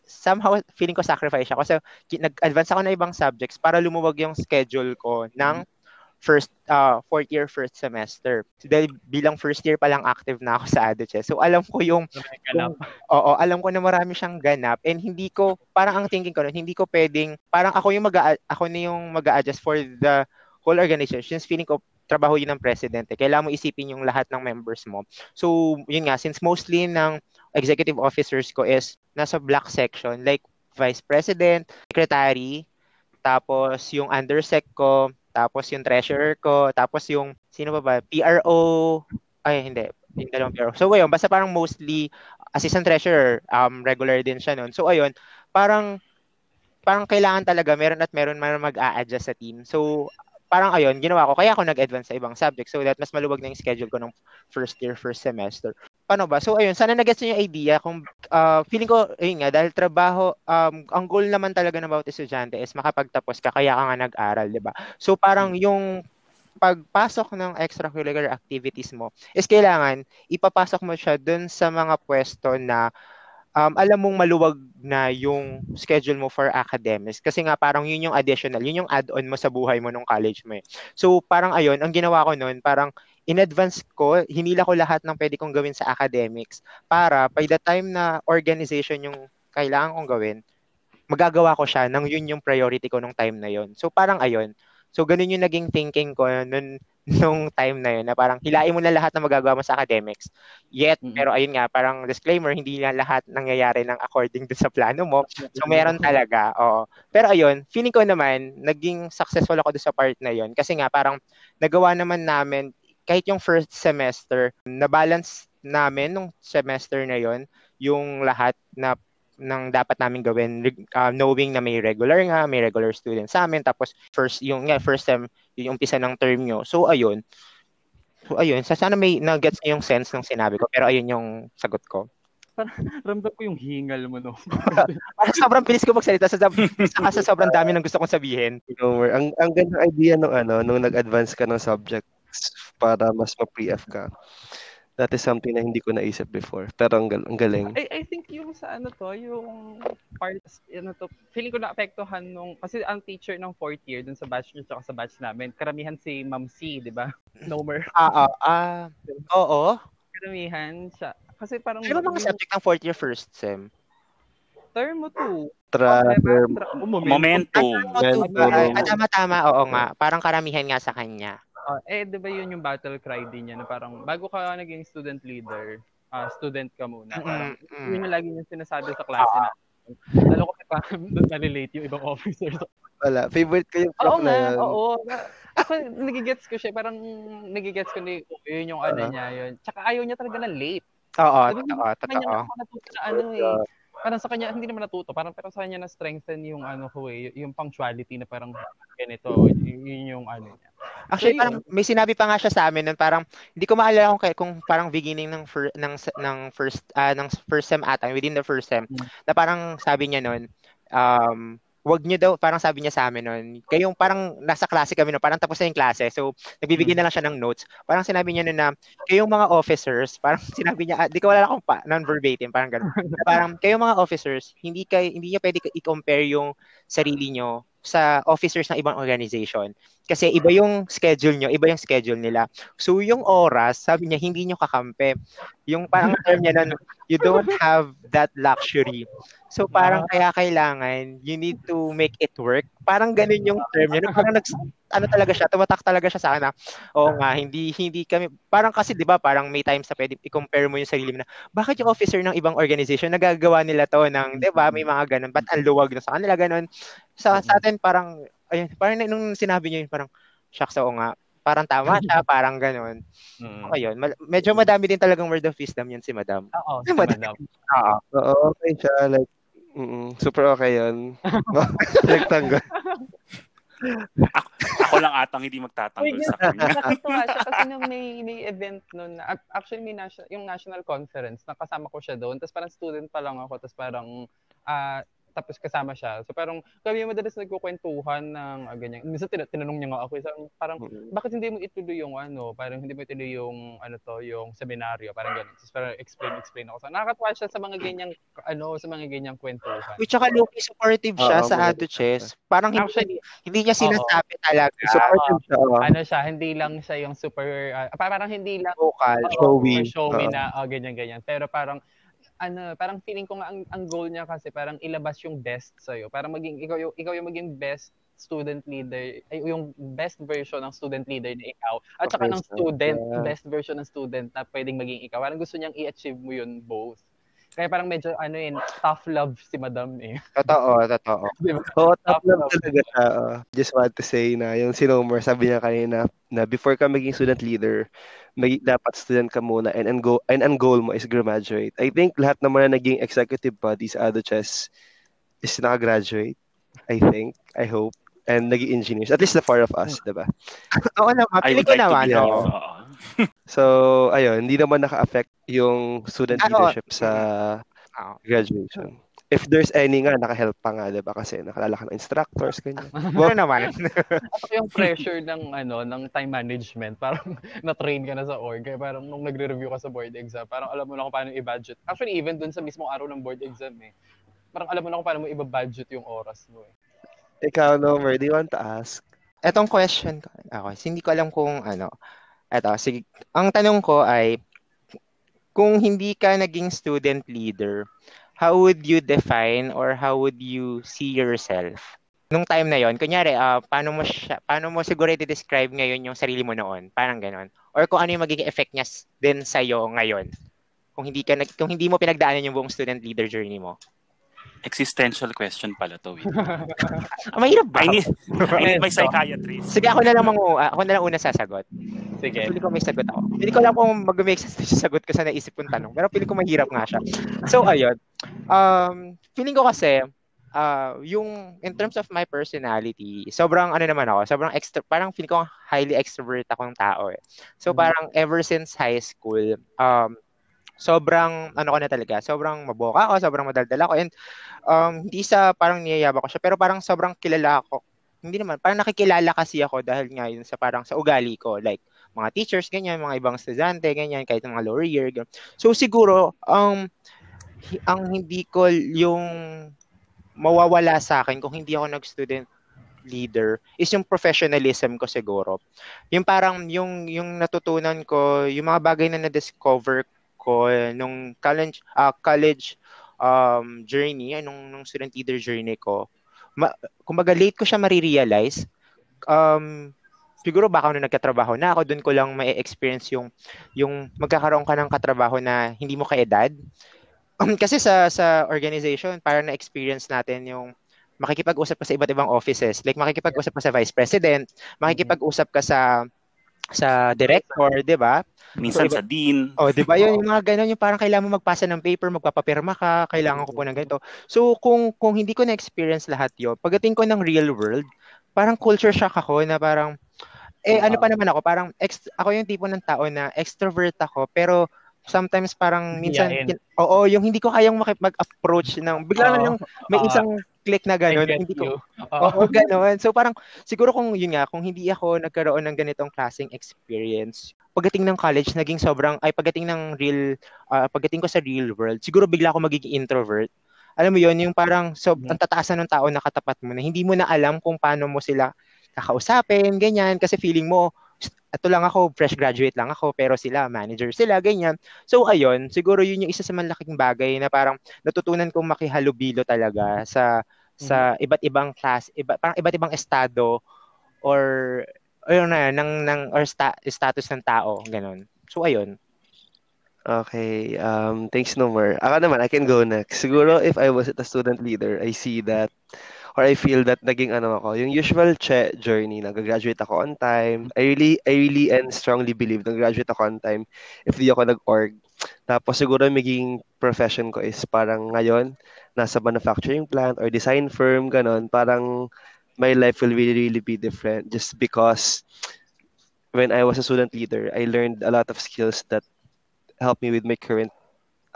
somehow, feeling ko sacrifice ako. So, nag-advance ako ng ibang subjects para lumuwag yung schedule ko ng first uh, fourth year first semester. So, dahil bilang first year pa lang active na ako sa ADOCHES. So alam ko yung, yung oo, alam ko na marami siyang ganap and hindi ko parang ang thinking ko hindi ko pwedeng parang ako yung mag ako na yung mag-adjust for the whole organization. Since feeling ko trabaho yun ng presidente. Kailangan mo isipin yung lahat ng members mo. So, yun nga, since mostly ng executive officers ko is nasa black section, like vice president, secretary, tapos yung undersec ko, tapos yung treasurer ko, tapos yung, sino ba ba? PRO, ay hindi, yung dalawang PRO. So ayun, basta parang mostly assistant treasurer, um, regular din siya noon. So ayun, parang parang kailangan talaga meron at meron man mag-a-adjust sa team. So parang ayun, ginawa ko. Kaya ako nag-advance sa ibang subject so that mas maluwag na yung schedule ko ng first year, first semester paano ba? So ayun, sana nagets niyo yung idea kung uh, feeling ko ayun nga dahil trabaho um ang goal naman talaga ng bawat estudyante is makapagtapos ka kaya ka nga nag-aral, 'di ba? So parang hmm. yung pagpasok ng extracurricular activities mo is kailangan ipapasok mo siya dun sa mga pwesto na um, alam mong maluwag na yung schedule mo for academics. Kasi nga parang yun yung additional, yun yung add-on mo sa buhay mo nung college mo eh. So parang ayun, ang ginawa ko noon, parang in advance ko, hinila ko lahat ng pwede kong gawin sa academics para by the time na organization yung kailangan kong gawin, magagawa ko siya nang yun yung priority ko nung time na yun. So parang ayun. So ganun yung naging thinking ko nun, nung time na yun na parang hilain mo na lahat na magagawa mo sa academics. Yet, mm-hmm. pero ayun nga, parang disclaimer, hindi na lahat nangyayari ng according to sa plano mo. So meron talaga, oo. Pero ayun, feeling ko naman, naging successful ako doon sa part na yun. Kasi nga, parang nagawa naman namin kahit yung first semester, na-balance namin nung semester na yon yung lahat na ng dapat namin gawin uh, knowing na may regular nga, may regular students sa amin tapos first yung nga first sem yung umpisa ng term nyo. So ayun. So, ayun. Sa sana may nag-gets niyo yung sense ng sinabi ko. Pero ayun yung sagot ko. Ramdam ko yung hingal mo, no? Parang sobrang bilis ko magsalita sa, sa, sobrang dami ng gusto kong sabihin. No, more. ang, ang gandang idea nung ano, nung nag-advance ka ng subjects para mas ma-pre-F ka. That is something na hindi ko naisip before. Pero ang, gal- ang galing. I, I think yung sa ano to, yung part, ano to, feeling ko na-apektuhan nung, kasi ang teacher ng fourth year dun sa batch nyo tsaka sa batch namin, karamihan si Ma'am C, di ba? Nomer. Ah, ah, ah. Oo. Karamihan siya. Kasi parang ba mga subject ng fourth year first sem? term mo to. Tra, Tra- tra- oh, moment. Momentum. Momentum. Ah, tama, tama. Oo nga. Parang karamihan nga sa kanya. Ah, eh, di ba yun yung battle cry din niya na parang bago ka naging student leader, ah student ka muna. Parang, Mm, mm. Yun yung lagi yung sinasabi sa klase na. Lalo ko parang doon na-relate yung ibang officers. Wala. Favorite ko yung Oo prof na nga, yun. oo. Ako, nagigets ko siya. Parang nagigets ko ni oh, yun yung ano Ah. niya yun. Tsaka ayaw niya talaga na late. Oo, totoo, kanya totoo. na natuto na ano eh. Parang sa kanya, hindi naman natuto. Parang pero sa kanya na strengthen yung ano ko eh. Yung punctuality na parang ganito. Yun, yun yung ano niya. Actually, So, parang may sinabi pa nga siya sa amin nun, parang hindi ko maalala kung, kung parang beginning ng fir, ng ng first ah, ng first sem ata, within the first sem, Mm. na parang sabi niya nun, um, wag niyo daw, parang sabi niya sa amin nun, kayong parang nasa klase kami nun, parang tapos na yung klase, so nagbibigay na lang siya ng notes. Parang sinabi niya nun na, kayong mga officers, parang sinabi niya, ah, di ko wala kung pa, non-verbatim, parang gano'n. Na parang, kayong mga officers, hindi kay hindi niyo pwede i-compare yung sarili niyo sa officers ng ibang organization. Kasi iba yung schedule nyo, iba yung schedule nila. So yung oras, sabi niya, hindi nyo kakampi. Yung parang term niya nun, you don't have that luxury. So parang kaya kailangan, you need to make it work. Parang ganun yung term niya. Parang nags, ano talaga siya, tumatak talaga siya sa akin na, oo nga, hindi, hindi kami, parang kasi di ba parang may times na pwede i-compare mo yung sarili mo na, bakit yung officer ng ibang organization, nagagawa nila to ng, di ba, may mga ganun, ba't ang luwag na sa kanila, ganun. Sa, sa atin parang, ayun, parang nung sinabi niyo yun, parang, shucks, oo nga, parang tama siya, parang ganun. Mm. Okay yun, mal- medyo madami din talagang word of wisdom yan si madam. Oo, si madam. Oo. Oo, okay siya. Like, mm super okay yun. Nagtanggol. Ako lang atang hindi magtatanggol sa kanya. Nakakatuwa siya kasi nung may, may event nun, na- actually may national, yung national conference, nakasama ko siya doon, tapos parang student pa lang ako, tapos parang, ah, tapos kasama siya. So parang kami madalas nagkukwentuhan ng ah, ganyan. Minsan tina- tinanong niya nga ako, isa, parang Mm. bakit hindi mo ituloy yung ano, parang hindi mo ituloy yung ano to, yung seminaryo, parang ganun. Tapos parang explain explain ako. So nakakatuwa siya sa mga ganyang ano, sa mga ganyang kwentuhan. Which saka low-key supportive siya Oo, sa Ado Chess. Parang hindi, Actually, hindi niya sinasabi talaga. Supportive siya. oo. ano siya, hindi lang siya yung super ah, parang hindi lang Vocal. Oo, Showy. showy Oo. na oh, ganyan ganyan. Pero parang ano, parang feeling ko nga ang, ang goal niya kasi parang ilabas yung best sa iyo. Parang maging ikaw yung ikaw yung maging best student leader, ay yung best version ng student leader na ikaw at saka ng Professor, student, yeah. best version ng student na pwedeng maging ikaw. Parang gusto niyang i-achieve mo yun both. Kaya parang medyo ano yun, tough love si Madam eh. Totoo, totoo. Di ba? Oo, top Top love love. talaga siya. oo. Just want to say na yung si Nomer, sabi niya kanina na before ka maging student leader, may dapat student ka muna and ang goal, and ang goal mo is graduate. I think lahat naman na naging executive body sa Ado Chess is nakagraduate. I think, I hope, and naging engineers. At least the four of us, diba? Oo naman. Pili ko like naman. oo. So, ayun, hindi naman naka-affect yung student Ah, oo. leadership sa Oo. graduation. If there's any nga, naka-help pa nga, diba? Kasi nakalala ka ng instructors, ganyan. Ano naman? Ako yung pressure ng ano ng time management, parang na-train ka na sa org. Kaya parang nung nagre-review ka sa board exam, parang alam mo na kung paano i-budget. Actually, even dun sa mismong araw ng board exam eh. Parang alam mo na kung paano mo i-budget yung oras mo eh. Ikaw, Nomer, do you want to ask? Etong question ko, ako, hindi ko alam kung ano. Eto, sige. Ang tanong ko ay, kung hindi ka naging student leader, how would you define or how would you see yourself? Nung time na yon, kunyari, ah, paano mo siya, paano mo siguro i-describe ngayon yung sarili mo noon? Parang ganon. Or kung ano yung magiging effect niya din sa'yo ngayon? Kung hindi ka nag, kung hindi mo pinagdaanan yung buong student leader journey mo. Existential question pala to. Ah, mahirap ba? I need, I need my psychiatrist. Sige, ako na lang mangu, ako na lang una sasagot. Sige. Pili ko may sagot ako. Pili ko lang kung mag-make sense yung sagot ko sa naisip kong tanong. Pero pili ko mahirap nga siya. So, ayun. Um, feeling ko kasi, uh, yung in terms of my personality, sobrang ano naman ako, sobrang extra, parang feeling ko highly extrovert akong tao eh. So mm-hmm. parang ever since high school, um, sobrang ano ko na talaga, sobrang maboka ako, sobrang madaldal ako and um, hindi sa parang niyayaba ko siya, pero parang sobrang kilala ako. Hindi naman, parang nakikilala kasi ako dahil nga yun sa parang sa ugali ko, like mga teachers, ganyan, mga ibang estudyante, ganyan, kahit mga lower year. Ganyan. So siguro, um, ang hindi ko yung mawawala sa akin kung hindi ako nag-student leader is yung professionalism ko siguro. Yung parang yung yung natutunan ko, yung mga bagay na na-discover ko nung college uh, college um journey, nung nung student leader journey ko. Ma, kumbaga late ko siya ma-realize. Um siguro baka nung nagkatrabaho na ako, doon ko lang may experience yung yung magkakaroon ka ng katrabaho na hindi mo kaedad Um, kasi sa sa organization, parang na-experience natin yung makikipag-usap ka sa iba't ibang offices. Like makikipag-usap ka sa vice president, makikipag-usap ka sa sa director, 'di ba? Minsan so, sa dean. Oh, 'di ba? Yun yung mga ganun yung parang kailangan mo magpasa ng paper, magpapapirma ka, kailangan ko po ng ganito. So kung kung hindi ko na-experience lahat 'yon, pagdating ko ng real world, parang culture shock ako na parang eh ano pa naman ako, parang ex, ako yung tipo ng tao na extrovert ako pero sometimes parang minsan kin- oo yung hindi ko kayang makipag-approach ng bigla na lang may isang click na gano'n hindi ko oo gano'n so parang siguro kung yun nga kung hindi ako nagkaroon ng ganitong klaseng experience pagdating ng college naging sobrang ay pagdating ng real uh, pagdating ko sa real world siguro bigla ako magiging introvert. Alam mo yon yung parang so mm-hmm. ang tataasan ng tao na katapat mo na hindi mo na alam kung paano mo sila kakausapin ganyan. Kasi feeling mo ito lang ako, fresh graduate lang ako, pero sila, manager sila, ganyan. So, ayun, siguro yun yung isa sa malaking bagay na parang natutunan kong makihalubilo talaga sa sa mm-hmm. iba't ibang class, iba, parang iba't ibang estado or ayun na ng ng or sta, status ng tao, ganun. So ayun. Okay, um thanks no more. Ako naman, I can go next. Siguro if I was a student leader, I see that or I feel that naging ano ako, yung usual che journey, nag-graduate ako on time. I really, I really and strongly believe nag-graduate ako on time if di ako nag-org. Tapos siguro maging profession ko is parang ngayon, nasa manufacturing plant or design firm, ganon. Parang my life will really, really be different just because when I was a student leader, I learned a lot of skills that help me with my current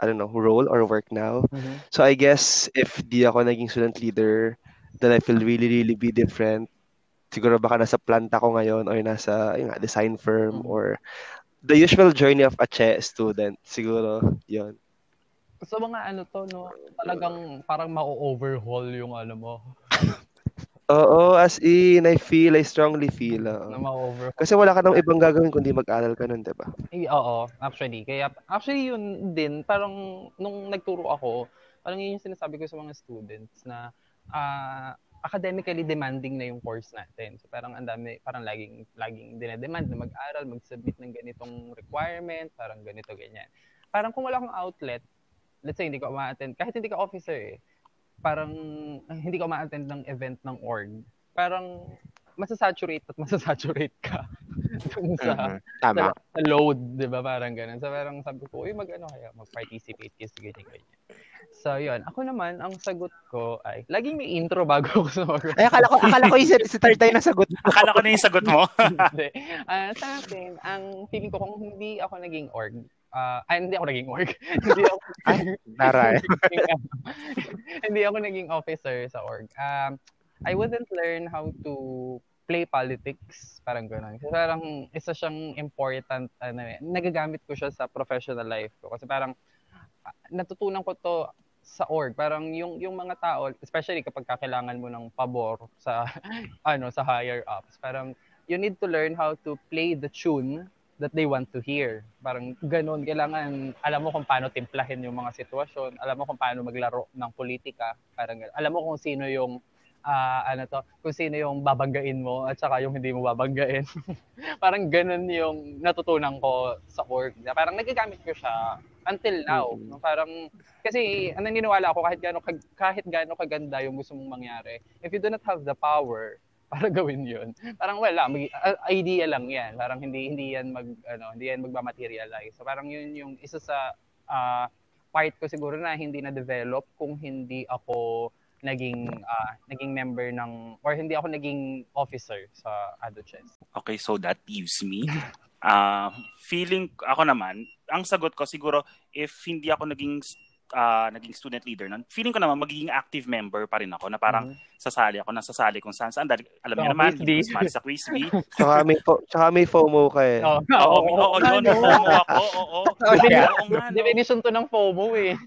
I don't know, role or work now. Mm-hmm. So I guess if di ako naging student leader, the life will really, really be different. Siguro baka nasa plant ako ngayon or nasa yun, design firm mm. or the usual journey of a CHE student. Siguro, yon So mga ano to, no? Talagang parang ma-overhaul yung ano mo. Oo, as in, I feel, I strongly feel. Uh, na ma-overhaul. Kasi wala ka nang ibang gagawin kundi mag-aral ka nun, di ba? Eh, oo, actually. Kaya, actually yun din, parang nung nagturo ako, parang yun yung sinasabi ko sa mga students na uh, academically demanding na yung course natin. So parang ang dami, parang laging laging dinedemand na mag-aral, mag-submit ng ganitong requirement, parang ganito ganyan. Parang kung wala kang outlet, let's say hindi ka ma-attend, kahit hindi ka officer eh, parang hindi ka ma-attend ng event ng org, parang masasaturate at masasaturate ka dun sa, mm-hmm. Tama. sa, sa load, di ba? Parang ganun. So parang sabi ko, uy, mag-ano kaya, mag-participate kasi ganyan, ganyan. So, yun. Ako naman, ang sagot ko ay, laging may intro bago ako sumagot. Ay, akala ko, akala ko yung si third time na sagot mo. akala ko na yung sagot mo. hindi. Uh, sa akin, ang feeling ko kung hindi ako naging org, uh, ay, hindi ako naging org. hindi ako, ay, taray. hindi ako naging officer sa org. Um, I wouldn't learn how to play politics, parang gano'n. Kasi parang isa siyang important, ano, nagagamit ko siya sa professional life ko. Kasi parang, natutunan ko to sa org parang yung yung mga tao especially kapag kailangan mo ng pabor sa ano sa higher ups parang you need to learn how to play the tune that they want to hear. Parang ganun, kailangan alam mo kung paano timplahin yung mga sitwasyon, alam mo kung paano maglaro ng politika, parang ganun. Alam mo kung sino yung uh, ano to, kung sino yung babanggain mo at saka yung hindi mo babanggain. parang ganun yung natutunan ko sa org. Parang nagagamit ko siya until now. Mm-hmm. Parang kasi ang naniniwala ako kahit gaano kahit gaano kaganda yung gusto mong mangyari, if you do not have the power para gawin 'yun. Parang wala, mag, uh, idea lang 'yan. Parang hindi hindi 'yan mag ano, hindi 'yan magma-materialize. So parang 'yun yung isa sa uh, part ko siguro na hindi na develop kung hindi ako naging ah, naging member ng or hindi ako naging officer sa ADOCHES. Okay, so that leaves me. Uh, feeling ako naman, ang sagot ko siguro if hindi ako naging uh, naging student leader nun, feeling ko naman magiging active member pa rin ako na parang Mhm. sasali ako, nasasali kung saan saan. Dahil, alam niyo naman, hindi ko sumali sa quiz bee. Tsaka may, fo- tsaka may FOMO ka eh. Oh, Oo, oo, oo, yun? FOMO ako, oo, oo. Definition to ng FOMO eh.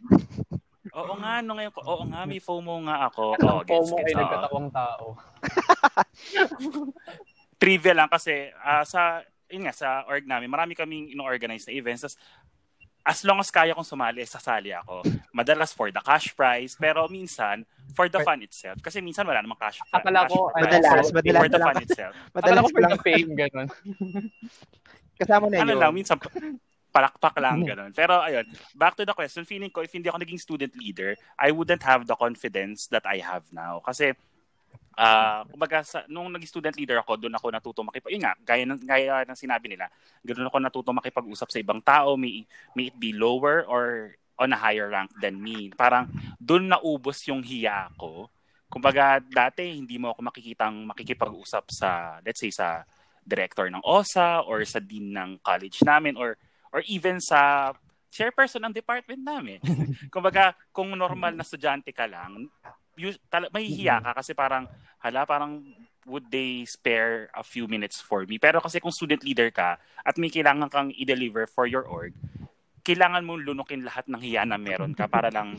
Oo nga, no, ngayon ko, oo nga, may FOMO nga ako. Oo, gets, FOMO ay gets, oo. nagkatawang tao. Trivia lang kasi ah, sa, yun nga, sa org namin, marami kaming ino-organize na events. Tas, as long as kaya kong sumali, sasali ako. Madalas for the cash prize, pero minsan, for the fun itself. Kasi minsan wala namang cash, Akala cash ko, ano, prize. Madalas, So, madalas for the fun itself. Akala Madalas ko for lang the fame, ganun. kasama na ano yun. lang, minsan palakpak lang, ganun. Pero ayun, back to the question, feeling ko, if hindi ako naging student leader, I wouldn't have the confidence that I have now. Kasi, ah kumbaga, sa, nung naging student leader ako, doon ako natuto makipag, yun nga, gaya ng, gaya ng sinabi nila, doon ako natuto makipag-usap sa ibang tao, may, may it be lower or on a higher rank than me. Parang, doon naubos yung hiya ko. Kumbaga, dati, hindi mo ako makikitang makikipag-usap sa, let's say, sa director ng OSA or sa dean ng college namin or or even sa chairperson ng department namin. Kumbaga, kung normal na estudyante ka lang, you, tala, may hiya ka kasi parang, hala, parang would they spare a few minutes for me? Pero kasi kung student leader ka at may kailangan kang i-deliver for your org, kailangan mong lunukin lahat ng hiya na meron ka para lang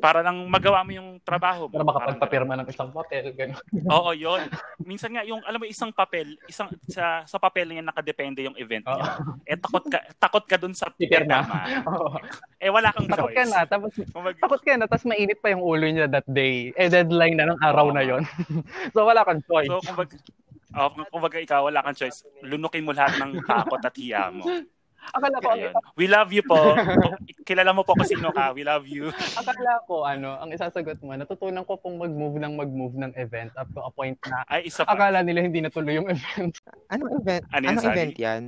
para lang magawa mo yung trabaho mo. Para makapagpapirma ng isang papel, ganun. Oo, yun. Minsan nga, yung, alam mo, isang papel, isang, sa, sa papel na yan nakadepende yung event niya. Eh, takot ka, takot ka dun sa pirma. Oo. Eh, wala kang Takot choice. ka na, tapos Kumbaga, takot ka na, tapos mainit pa yung ulo niya that day. Eh, deadline na ng araw Oo. na yon so, wala kang choice. so, kumbaga, oh, kumbaga ikaw, wala kang choice. Lunukin mo lahat ng takot at hiya mo. Akala ko, Kaya yun. We love you po. Kilala mo po kung sino ka. We love you. akala ko, ano, ang isasagot mo, natutunan ko pong mag-move ng mag-move ng event up to a point na Ay, isa pa. akala nila hindi natuloy yung event. Anong event? Ano yan, Anong event yan?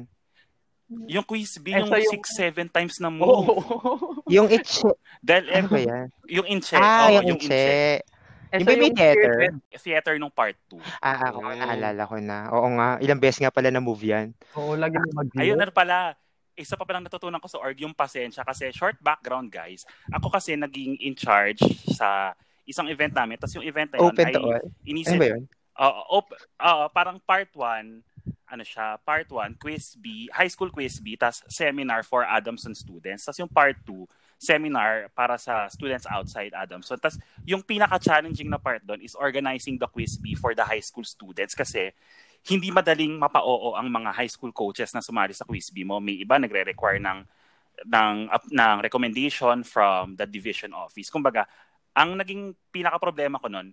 Yung quiz B, Eh, yung so yung- 6-7 times na Oo. move. Yung itch, Dahil, ano ba yan? yung inche. Ah, Oo, yung itche. Eh, Yung baby theater. spirit- Theater nung part 2. Ah, ako, Mm. naalala ko na. Oo nga, ilang beses nga pala na-move yan. Oo, lagi mo mag Ayun, ano pala, isa pa palang natutunan ko sa org, yung pasensya. Kasi short background, guys. Ako kasi naging in charge sa isang event namin. Tapos yung event na yun Open ay to all. Ano inisip, ba yun? Oo, op- oo, parang part 1, ano siya, part 1, quiz B, high school quiz B, tas seminar for Adamson students. Tas yung part 2, seminar para sa students outside Adamson. Tas yung pinaka-challenging na part doon is organizing the quiz B for the high school students kasi hindi madaling mapa-oo ang mga high school coaches na sumali sa quiz B mo. May iba nagre-require ng ng up- ng recommendation from the division office. Kumbaga, ang naging pinaka-problema ko noon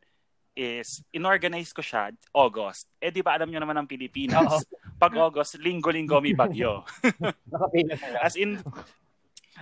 is inorganize ko siya August. Eh di ba alam niyo naman ang Pilipinas, pag August, linggo-linggo may bagyo. As in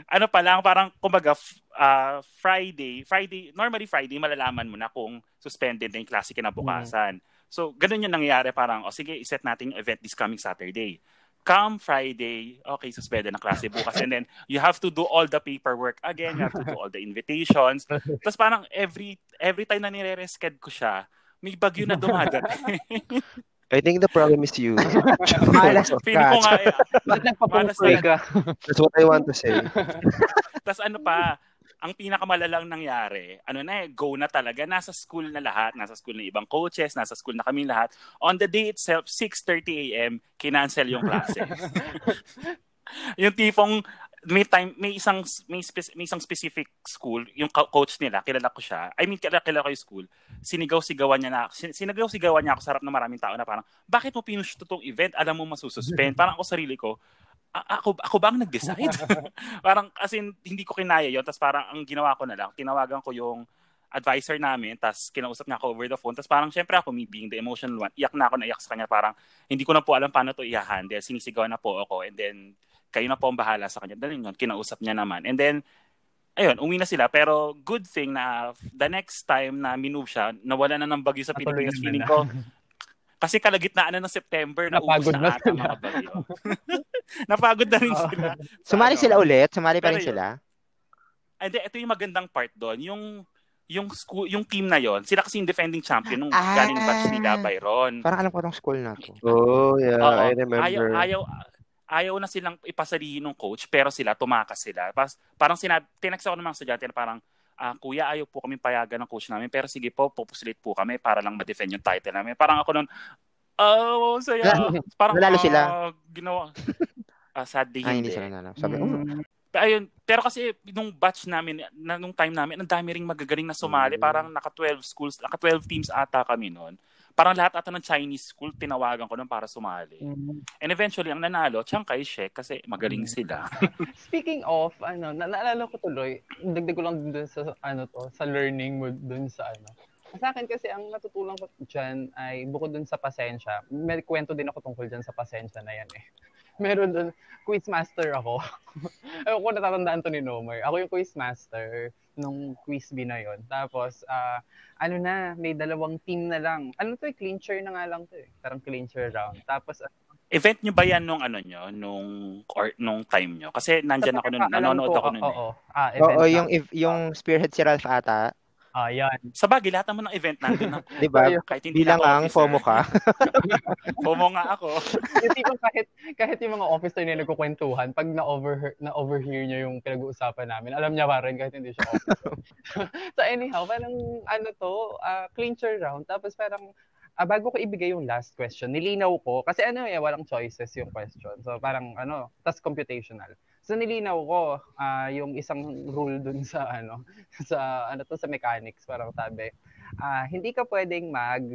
ano pa lang parang kumbaga ah, Friday, Friday, normally Friday malalaman mo na kung suspended na yung klase kinabukasan. So ganun yung nangyayari parang o sige, iset natin yung event this coming Saturday. Come Friday, okay, suspended na klase bukas. And then, you have to do all the paperwork again. You have to do all the invitations. Tapos parang every every time na nire-resched ko siya, may bagyo na dumadating. I think the problem is you. Malas Feeling ko nga, eh, Malas ka? That's what I want to say. Tapos ano pa, ang pinakamalalang nangyari, ano na eh, go na talaga. Nasa school na lahat. Nasa school na ibang coaches, nasa school na kami lahat. On the day itself, 6.30 a.m., kinancel yung klase. yung tipong may time may isang may, spec- may isang specific school yung co- coach nila kilala ko siya I mean kilala, kilala ko yung school sinigaw-sigawan niya na sin- sinigaw-sigawan niya ako sa harap ng maraming tao na parang bakit mo pinush to tong event alam mo masususpend parang ako sarili ko "A- ako ako ba ang nag-decide? Parang as in hindi ko kinaya yon tapos parang ang ginawa ko na lang tinawagan ko yung advisor namin tapos kinausap niya ako over the phone tapos parang syempre ako me being the emotional one iyak na ako na iyak sa kanya parang hindi ko na po alam paano to i-handle sinisigaw na po ako and then kayo na po ang bahala sa kanya. Dahil yun kinausap niya naman. And then ayun uwi na sila. Pero good thing na the next time na minove siya nawala na ng bagyo sa Pilipinas na feeling ko kasi kalagitnaan na ng September Napagod na na ata sila. mga bagyo napagod na rin Oo. sila Sumali Ano? sila ulit? Sumali pa rin yun. sila? And then, ito yung magandang part doon, yung yung school, yung team na yon, sila kasi yung defending champion nung Ah. galing batch nila Byron. Parang alam ko tong school na to. Oh, yeah, Oo, I remember. Ayaw, ayaw, ayaw na silang ipasalihin ng coach, pero sila, tumakas sila. Pas, parang sinabi, tinext ako ng mga estudyante na parang, ah, kuya, ayaw po kami payagan ng coach namin, pero sige po, pupusulit po kami para lang ma-defend yung title namin. Parang ako nun, oh, saya. Parang, Nanalo sila? ah, ginawa. Ah, sadly, Ay, hindi hindi. sila nalo. Sabi, Mm. oh, Ayun, pero kasi nung batch namin, na, nung time namin, ang dami ring magagaling na sumali. Mm. Parang naka 12 schools, naka 12 teams ata kami noon. Parang lahat ata ng Chinese school, tinawagan ko nun para sumali. Mm. And eventually, ang nanalo, Chiang Kai-shek kasi magaling sila. Speaking of, ano, na naalala ko tuloy, dagdag ko lang dun sa, ano to, sa learning mo dun sa ano. Sa akin kasi, ang natutulang ko dyan ay bukod dun sa pasensya, may kwento din ako tungkol dyan sa pasensya na yan eh. Meron dun, quizmaster ako. Ewan ko natatandaan to ni Nomer. Ako yung quizmaster nung quiz B na yon. Tapos, ah, ano na, may dalawang team na lang. Ano to eh, clincher na nga lang to eh. Parang clincher round. Tapos, Event nyo ba yan nung ano nyo, nung, or, nung time nyo? Kasi nandyan ako nun, nanonood ko, ako nun. eh. Oo. Ah, event Oo, na. yung, if, yung spearhead si Ralph ata, Ah, yan. Sa bagay, lahat naman ng event nandun na. di ba? Ayun. Kahit hindi Bilang ang officer. FOMO ka. FOMO nga ako. yung tipong kahit kahit yung mga officer na nagkukwentuhan, pag na-overhear, na-overhear niya yung pinag-uusapan namin, alam niya pa rin kahit hindi siya officer. so anyhow, parang ano to, ah, clincher round. Tapos parang ah, bago ko ibigay yung last question, nilinaw ko, kasi ano eh, walang choices yung question. So parang ano, tas computational. So nilinaw ko ah, yung isang rule dun sa ano, sa ano to sa mechanics, parang sabi, ah, hindi ka pwedeng mag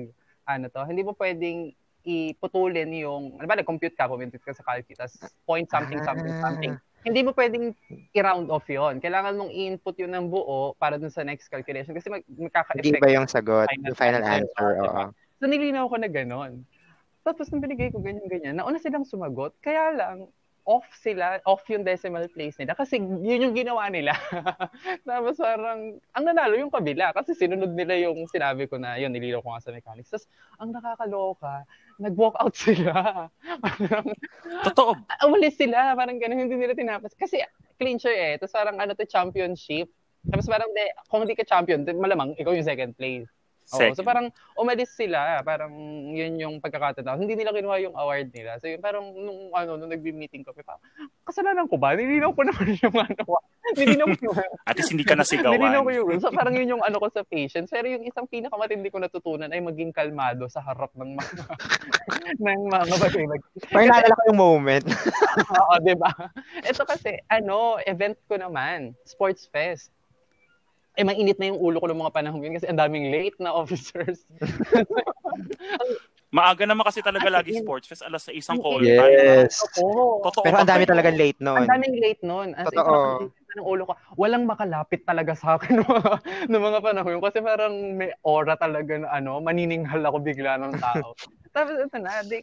ano to, hindi mo pwedeng iputulin yung, ano ba, nag-compute ka, pumunta ka sa calculus, point something, something, Ah. something. Hindi mo pwedeng i-round off yon Kailangan mong i-input yun ng buo para dun sa next calculation kasi mag Hindi magkaka-effect. ba yung sagot? Final Yung final answer, answer, diba? oo. So nilinaw ko na gano'n. Tapos nung binigay ko ganyan-ganyan, nauna silang sumagot, kaya lang, off sila, off yung decimal place nila kasi yun yung ginawa nila. Tapos parang, ang nanalo yung kabila kasi sinunod nila yung sinabi ko na yun, nilinaw ko nga sa mechanics. Tapos, ang nakakaloka, nag-walk out sila. Parang, Totoo. umalis sila, parang ganun, hindi nila tinapas. Kasi clincher eh, tapos parang ano to, championship. Tapos parang, de, kung hindi ka champion, malamang ikaw yung second place. Oo, Second. so parang umalis sila, parang yun yung pagkakataon. Hindi nila kinuha yung award nila. So yun parang nung ano nung nagbi-meeting kami, parang kasalanan ko ba? Nilinaw ko naman yung ano. Nilinaw ko yung At least hindi ka nasigawan. Nilinaw ko yung. So parang yun yung ano ko sa patience. Pero yung isang pinakamatindi ko natutunan ay maging kalmado sa harap ng mga ng mga bagay. Parang naalala ko yung moment. Oo, di ba? Ito kasi, ano, event ko naman, sports fest. Eh, mainit na yung ulo ko ng mga panahon yun kasi ang daming late na officers. Maaga naman kasi talaga As lagi in- sports fest, alas 6 ang Ang call Yes. time. Totoo Pero ang dami talaga late noon. Ang daming late nun. As in, Totoo. na ng ulo ko. Walang makalapit talaga sa akin ng mga, ng mga panahon yun. Kasi parang may aura talaga na ano, manininghal ako bigla ng tao. Tapos ito na, di,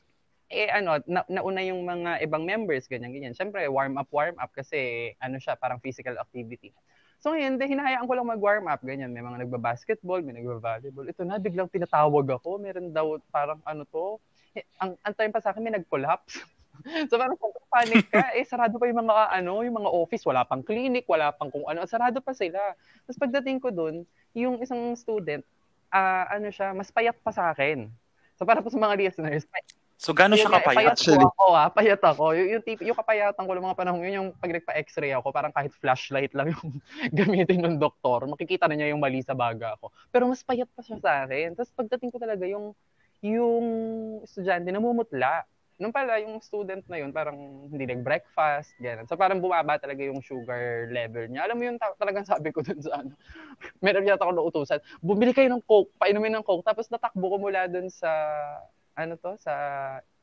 eh ano, na, nauna yung mga ibang members, ganyan, ganyan. Siyempre, warm up, warm up kasi ano siya, parang physical activity. So ngayon, di, hinahayaan ko lang mag-warm up, ganyan. May mga nagba-basketball, may nagba-volleyball. Ito na, biglang tinatawag ako. Meron daw parang ano to. Eh, ang, ang time pa sa akin, may nag-collapse. so parang kung panic ka, eh sarado pa yung mga ano, yung mga office, wala pang clinic, wala pang kung ano, sarado pa sila. Tapos pagdating ko dun, yung isang student, ah ano siya, mas payat pa sa akin. So para po sa mga listeners, So, gano'n siya nga, kapayat? Payat Actually. ako ah, payat ako. Yung, yung, tip, yung kapayatan ko ng mga panahon yun, yung pag nagpa-x-ray ako, parang kahit flashlight lang yung gamitin ng doktor, makikita na niya yung mali sa baga ko. Pero mas payat pa siya sa akin. Tapos pagdating ko talaga, yung, yung estudyante, namumutla. Nung pala, yung student na yun, parang hindi nag-breakfast, gano'n. So parang bumaba talaga yung sugar level niya. Alam mo yun, ta- talagang sabi ko dun sa ano, meron yata ako nautusan, bumili kayo ng Coke, painumin ng Coke, tapos natakbo ko mula dun sa, ano to, sa,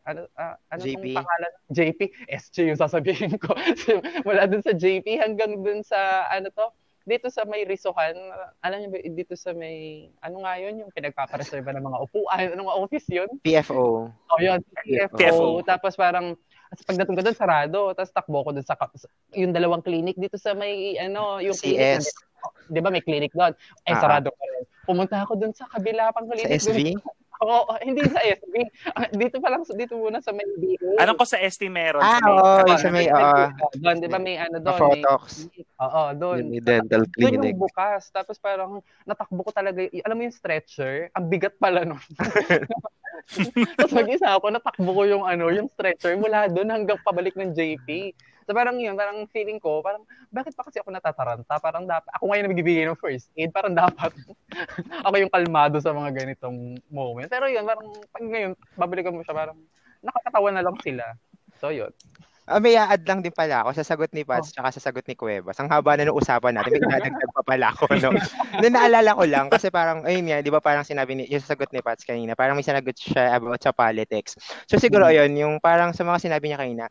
ano, ah, ano tong JP. pangalan? JP? SJ yung sasabihin ko. mula dun sa JP hanggang dun sa, ano to, dito sa may risuhan, alam niyo ba, dito sa may, ano nga yun, yung pinagpapareserva ng mga upuan, anong office yun? PFO. Oh, yun. PFO. PFO. Tapos parang, at pagdating ko doon, sarado. Tapos takbo ko doon sa, sa- yung dalawang clinic dito sa may, ano, yung clinic. CS. Di ba may clinic doon? Eh, Ah. sarado ko rin. Pumunta ako doon sa kabila pang Sa clinic. SV. Dun, Oo, hindi sa SB. Ah, dito pa lang, dito muna sa may BA. Alam ko sa ST meron. Ah, oo, ano, sa may, oo. Doon, di ba may ano doon? Photox. Oo, doon. May dental Doon clinic. yung bukas. Tapos parang natakbo ko talaga. Alam mo yung stretcher? Ang bigat pala nun. Tapos mag-isa ako, natakbo ko yung ano, yung stretcher mula doon hanggang pabalik ng JP. So parang yun, parang feeling ko, parang bakit pa kasi ako natataranta? Parang dapat, ako ngayon nagbibigay ng first aid, parang dapat ako yung kalmado sa mga ganitong moment. Pero yun, parang pag ngayon, babalikan mo siya, parang nakakatawa na lang sila. So yun. Ah, may i-add lang din pala ako sa sagot ni Pats tsaka sa sagot ni Cuevas. Ang haba na ng usapan natin. May dadagdag pa pala ako, no? Then naalala ko lang kasi parang, ayun nga, di ba parang sinabi ni, yung sa sagot ni Pats kanina, parang may sinagot siya about sa politics. So siguro ayun, yung parang sa mga sinabi niya kanina,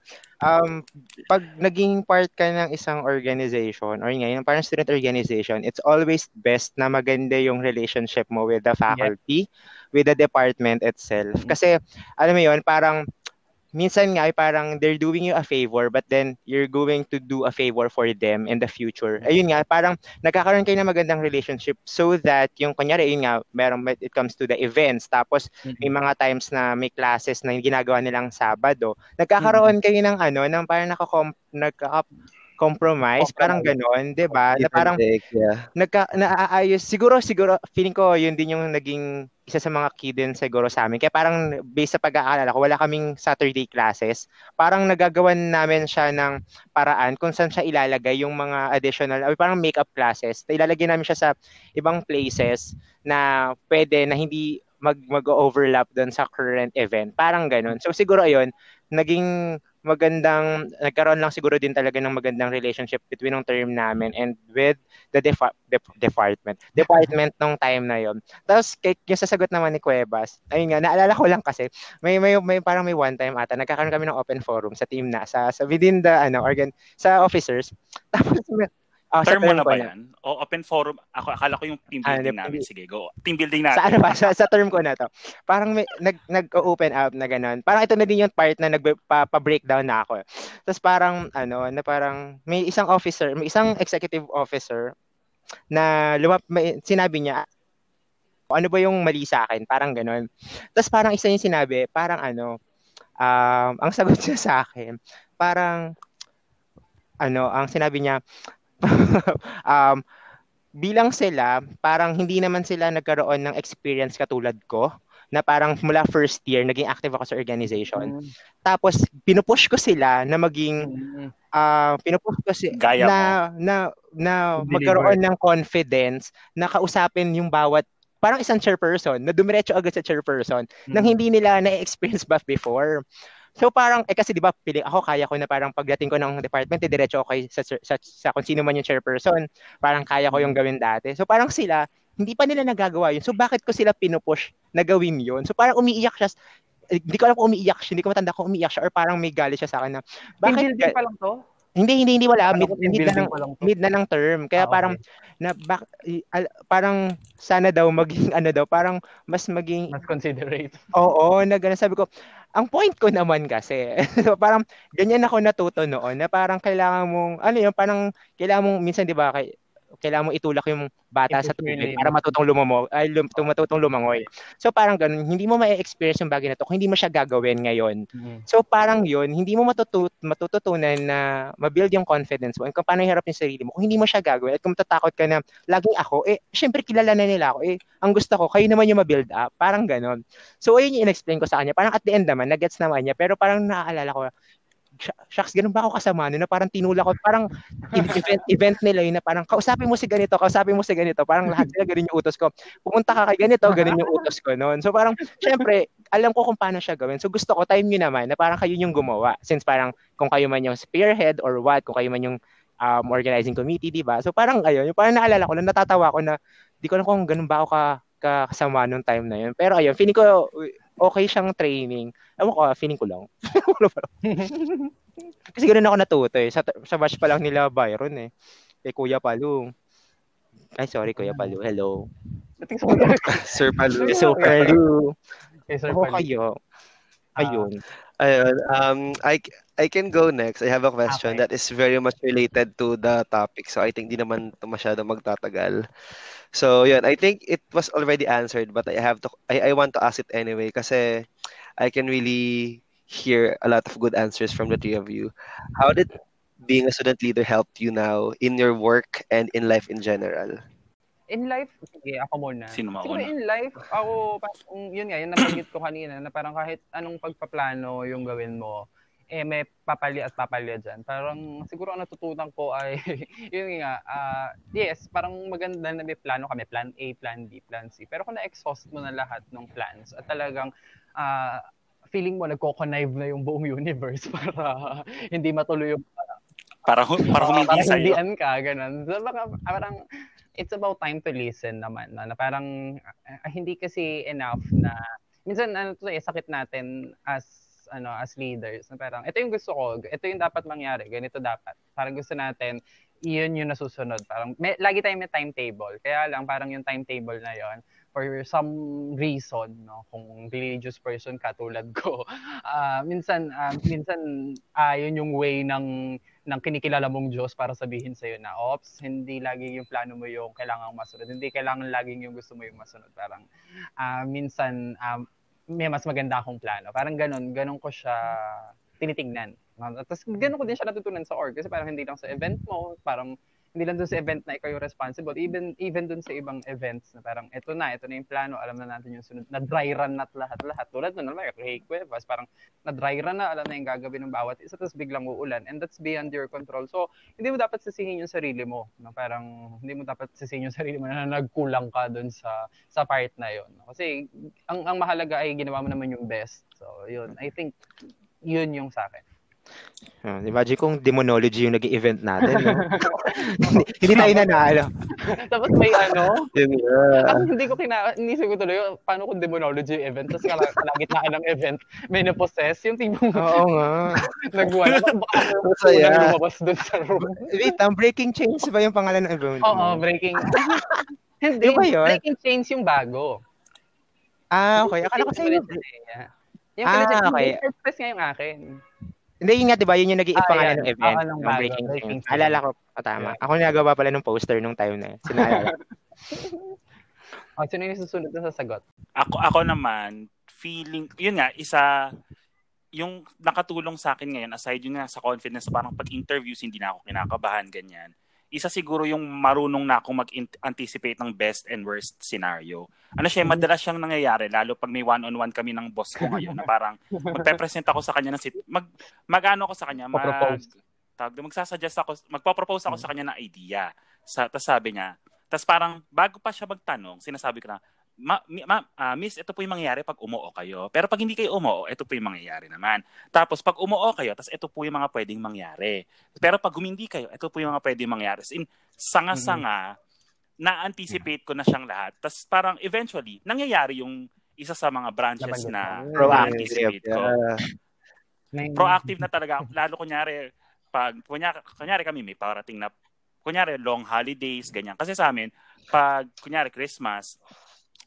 um, pag naging part ka ng isang organization or nga, yung parang student organization, it's always best na maganda yung relationship mo with the faculty, with the department itself. Kasi, alam mo yun, parang minsan nga ay parang they're doing you a favor but then you're going to do a favor for them in the future. Ayun nga, parang nagkakaroon kayo ng magandang relationship so that yung kunyari, ayun nga, meron it comes to the events tapos may mga times na may classes na ginagawa nilang Sabado, nagkakaroon kayo ng ano, ng parang nakakom nagka compromise, parang ganon, 'di ba? Na parang yeah. nagka naaayos siguro siguro feeling ko yun din yung naging isa sa mga key din siguro sa amin. Kaya parang based sa pag-aalala ko, wala kaming Saturday classes. Parang nagagawan namin siya ng paraan kung saan siya ilalagay yung mga additional, ay parang makeup classes. Ilalagay namin siya sa ibang places na pwede na hindi mag mag-overlap doon sa current event. Parang ganun. So siguro ayun, naging magandang nagkaroon lang siguro din talaga ng magandang relationship between ng term namin and with the defa- dep- department. Department nung time na yon tapos kay yung sasagot naman ni Cuevas ayun nga naalala ko lang kasi may may, may parang may one time ata nagkakaroon kami ng open forum sa team na sa, sa within the ano organ sa officers. Tapos ah, sa term mo na ba yan? O open forum? Ako, akala ko yung team Ah, building hindi, namin. Sige, go. Team building natin. Sa ano ba? Sa, sa term ko na to. Parang may, nag, nag-open up na gano'n. Parang ito na din yung part na nagpa-breakdown na ako. Tapos parang, ano, na parang may isang officer, may isang executive officer na lumap, may, sinabi niya, ano ba yung mali sa akin? Parang gano'n. Tapos parang isa yung sinabi, parang ano, um, ang sagot niya sa akin, parang, ano, ang sinabi niya, um, bilang sila, parang hindi naman sila nagkaroon ng experience katulad ko na parang mula first year, naging active ako sa organization. Tapos, pinupush ko sila na maging, Mm. ah pinupush ko si, Gaya na, na, na magkaroon ng confidence na kausapin yung bawat, parang isang chairperson, na dumiretso agad sa chairperson, nang Mm. hindi nila na-experience ba before. So parang, eh kasi di ba, pili ako, kaya ko na parang pagdating ko ng department, eh, diretso ako kay, sa, sa, sa kung sino man yung chairperson, parang kaya ko yung gawin dati. So parang sila, hindi pa nila nagagawa yun. So bakit ko sila pinupush na gawin yun? So parang umiiyak siya, hindi ko alam kung umiiyak siya, hindi ko matanda kung umiiyak siya or parang may galit siya sa akin na, Team bakit, building pa lang to? Hindi, hindi, hindi wala, Ano mid, team mid, na ng, mid na ng term. Kaya Ah, parang, na, bak, i- al- parang sana daw maging, ano daw, parang mas maging Mas considerate. Oo, na ganun. Sabi ko, ang point ko naman kasi, parang ganyan ako natuto noon na parang kailangan mong, ano yun, parang kailangan mong, minsan di ba, kay, kailangan mong itulak yung bata sa tubig lane. para matutong lumangoy, ay, lum, matutong lumangoy. So parang ganun, hindi mo ma-experience yung bagay na to kung hindi mo siya gagawin ngayon. So parang yun, hindi mo matutut matututunan na ma-build yung confidence mo and kung paano iharap yung sarili mo kung hindi mo siya gagawin at kung matatakot ka na laging ako, eh syempre kilala na nila ako, eh ang gusto ko, kayo naman yung ma-build up, parang ganon. So ayun yung in-explain ko sa kanya, parang at the end naman, nagets naman niya, pero parang naaalala ko, "Sh- shucks, ganun ba ako kasama no? na parang tinulak ko, parang event, event nila yun na parang kausapin mo si ganito, kausapin mo si ganito, parang lahat sila ganun yung utos ko. Pumunta ka kay ganito, ganun yung utos ko noon. So parang, syempre, alam ko kung paano siya gawin. So gusto ko, time nyo naman, na parang kayo yung gumawa. Since parang, kung kayo man yung spearhead or what, kung kayo man yung um, organizing committee, di ba? So parang, ayun, yung parang naalala ko, na natatawa ko na, di ko alam kung ganun ba ako ka, kasama nung time na yun. Pero ayun, feeling ko, okay siyang training. Ewan ko, ah, feeling ko lang. Kasi ganun ako natuto eh. Sa, sa batch pa lang nila Byron eh. Kay Kuya Palu. Ay, sorry Kuya Palu. Hello. Sa mga Sir Palu. So, Palu. Sir Ako Pali. kayo. Ah. Ayun. Ayun, um, I, I can go next. I have a question Okay. that is very much related to the topic. So I think di naman ito masyado magtatagal. So yun, I think it was already answered but I have to I, I want to ask it anyway kasi I can really hear a lot of good answers from the three of you. How did being a student leader help you now in your work and in life in general? In life, sige, ako muna. Sino Siguro mauna? in life, ako, parang, yun nga, yun nabanggit ko kanina, na parang kahit anong pagpaplano yung gawin mo, eh may papali at papalya dyan. Parang siguro ang natutunan ko ay, yun nga, ah, yes, parang maganda na may plano kami, plan A, plan B, plan C. Pero kung na-exhaust mo na lahat ng plans at talagang ah, feeling mo nagko-connive na yung buong universe para hindi matuloy yung Para, hu- para Oo, humindi parang sa'yo. hindian ka, ganun. So, baka, parang, it's about time to listen naman. Na, na parang, ah, hindi kasi enough na, minsan, ano to eh, sakit natin as, ano, as leaders, na parang, ito yung gusto ko, ito yung dapat mangyari, ganito dapat. Parang gusto natin, iyon yung nasusunod. Parang, may, lagi tayong may timetable. Kaya lang, parang yung timetable na yon for some reason, no, kung religious person ka tulad ko, ah minsan, ah, minsan, yun yung way ng ng kinikilala mong Diyos para sabihin sa'yo na, ops, hindi lagi yung plano mo yung kailangang masunod. Hindi kailangan laging yung gusto mo yung masunod. Parang, ah minsan, um, may mas maganda akong plano. Parang ganun, ganun ko siya tinitignan. Tapos ganun ko din siya natutunan sa org. Kasi parang hindi lang sa event mo, parang hindi lang dun sa event na ikaw yung responsible. Even even dun sa ibang events na parang ito na, ito na yung plano, alam na natin yung sunod. Na dry run na lahat-lahat. Tulad nun, alam Hey Cuevas, parang na dry run na, alam na yung gagawin ng bawat isa, tapos biglang uulan. And that's beyond your control. So, hindi mo dapat sisihin yung sarili mo. No? Parang, hindi mo dapat sisihin yung sarili mo na nagkulang ka dun sa sa part na yon Kasi, ang, ang mahalaga ay ginawa mo naman yung best. So, yun. I think, yun yung sa akin. Ah, imagine kung demonology yung nag-event natin. No? hindi, tayo nanalo. Tapos may ano. Ako hindi ko kina inisip ko tuloy paano kung demonology event tapos kala, kalagitnaan ng event may na-possess yung tipong Oo nga. nagwala baka Masaya. unang lumabas dun sa room. Wait, ang Breaking Chains ba yung pangalan ng event Oo, breaking. hindi, Yung ba yun? breaking chains yung bago. Ah, okay. Akala ko Yung sa'yo. Pinachesia. Yung Ah, okay. yung express nga yung akin. Hindi, yun nga, di ba? Yun yung nag-iip Ah, pangalan ng event. Oo, ng Breaking, Breaking. Chains. Alala ko. Ah, tama. Ako nagawa pala ng poster nung time na yun. Sinalala. Oh, sino yung susunod na sasagot? Ako, ako naman, feeling, yun nga, isa, yung nakatulong sa akin ngayon, aside yun nga sa confidence, parang pag-interviews, hindi na ako kinakabahan, ganyan. Isa siguro yung marunong na akong mag-anticipate ng best and worst scenario. Ano siya, madalas siyang nangyayari, lalo pag may one-on-one kami ng boss ko ngayon, na parang magpe-present ako sa kanya ng sit, mag, mag-ano ako sa kanya, mag, tawag magsasuggest ako, magpo-propose ako sa kanya ng idea. Sa, tapos sabi niya, tapos parang bago pa siya magtanong, sinasabi ko na, ma, ma, ah, miss, ito po yung mangyayari pag umuo kayo. Pero pag hindi kayo umuo, ito po yung mangyayari naman. Tapos pag umuo kayo, tapos ito po yung mga pwedeng mangyari. Pero pag humindi kayo, ito po yung mga pwedeng mangyari. As in, sanga-sanga, na-anticipate ko na siyang lahat. Tapos parang eventually, nangyayari yung isa sa mga branches na na-anticipate ko Yeah. Proactive na talaga. Lalo kunyari, pag, kunyari, kunyari kami may parating na, kunyari long holidays, ganyan. Kasi sa amin, pag kunyari Christmas,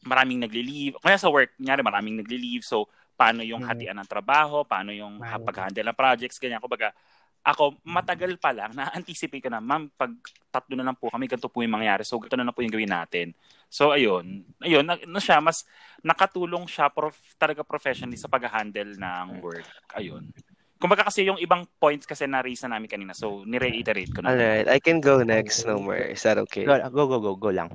maraming nagli-leave. Kaya sa work, kunyari maraming nagli-leave. So, paano yung Mhm. hatian ng trabaho, paano yung Manage. pag-handle ng projects, ganyan. Kumbaga, ako, matagal pa lang, na-anticipate ko na, ma'am, pag tatlo na lang po kami, ganito po yung mangyari. So, ganito na lang po yung gawin natin. So, ayun. Ayun, na, na siya, mas nakatulong siya prof, talaga professionally sa pag-handle ng work. Ayun. Kumbaga kasi yung ibang points kasi na-raise na namin kanina. So, ni-reiterate ko na. Alright, I can go next, no more. Is that okay? Go, go, go, go, go lang.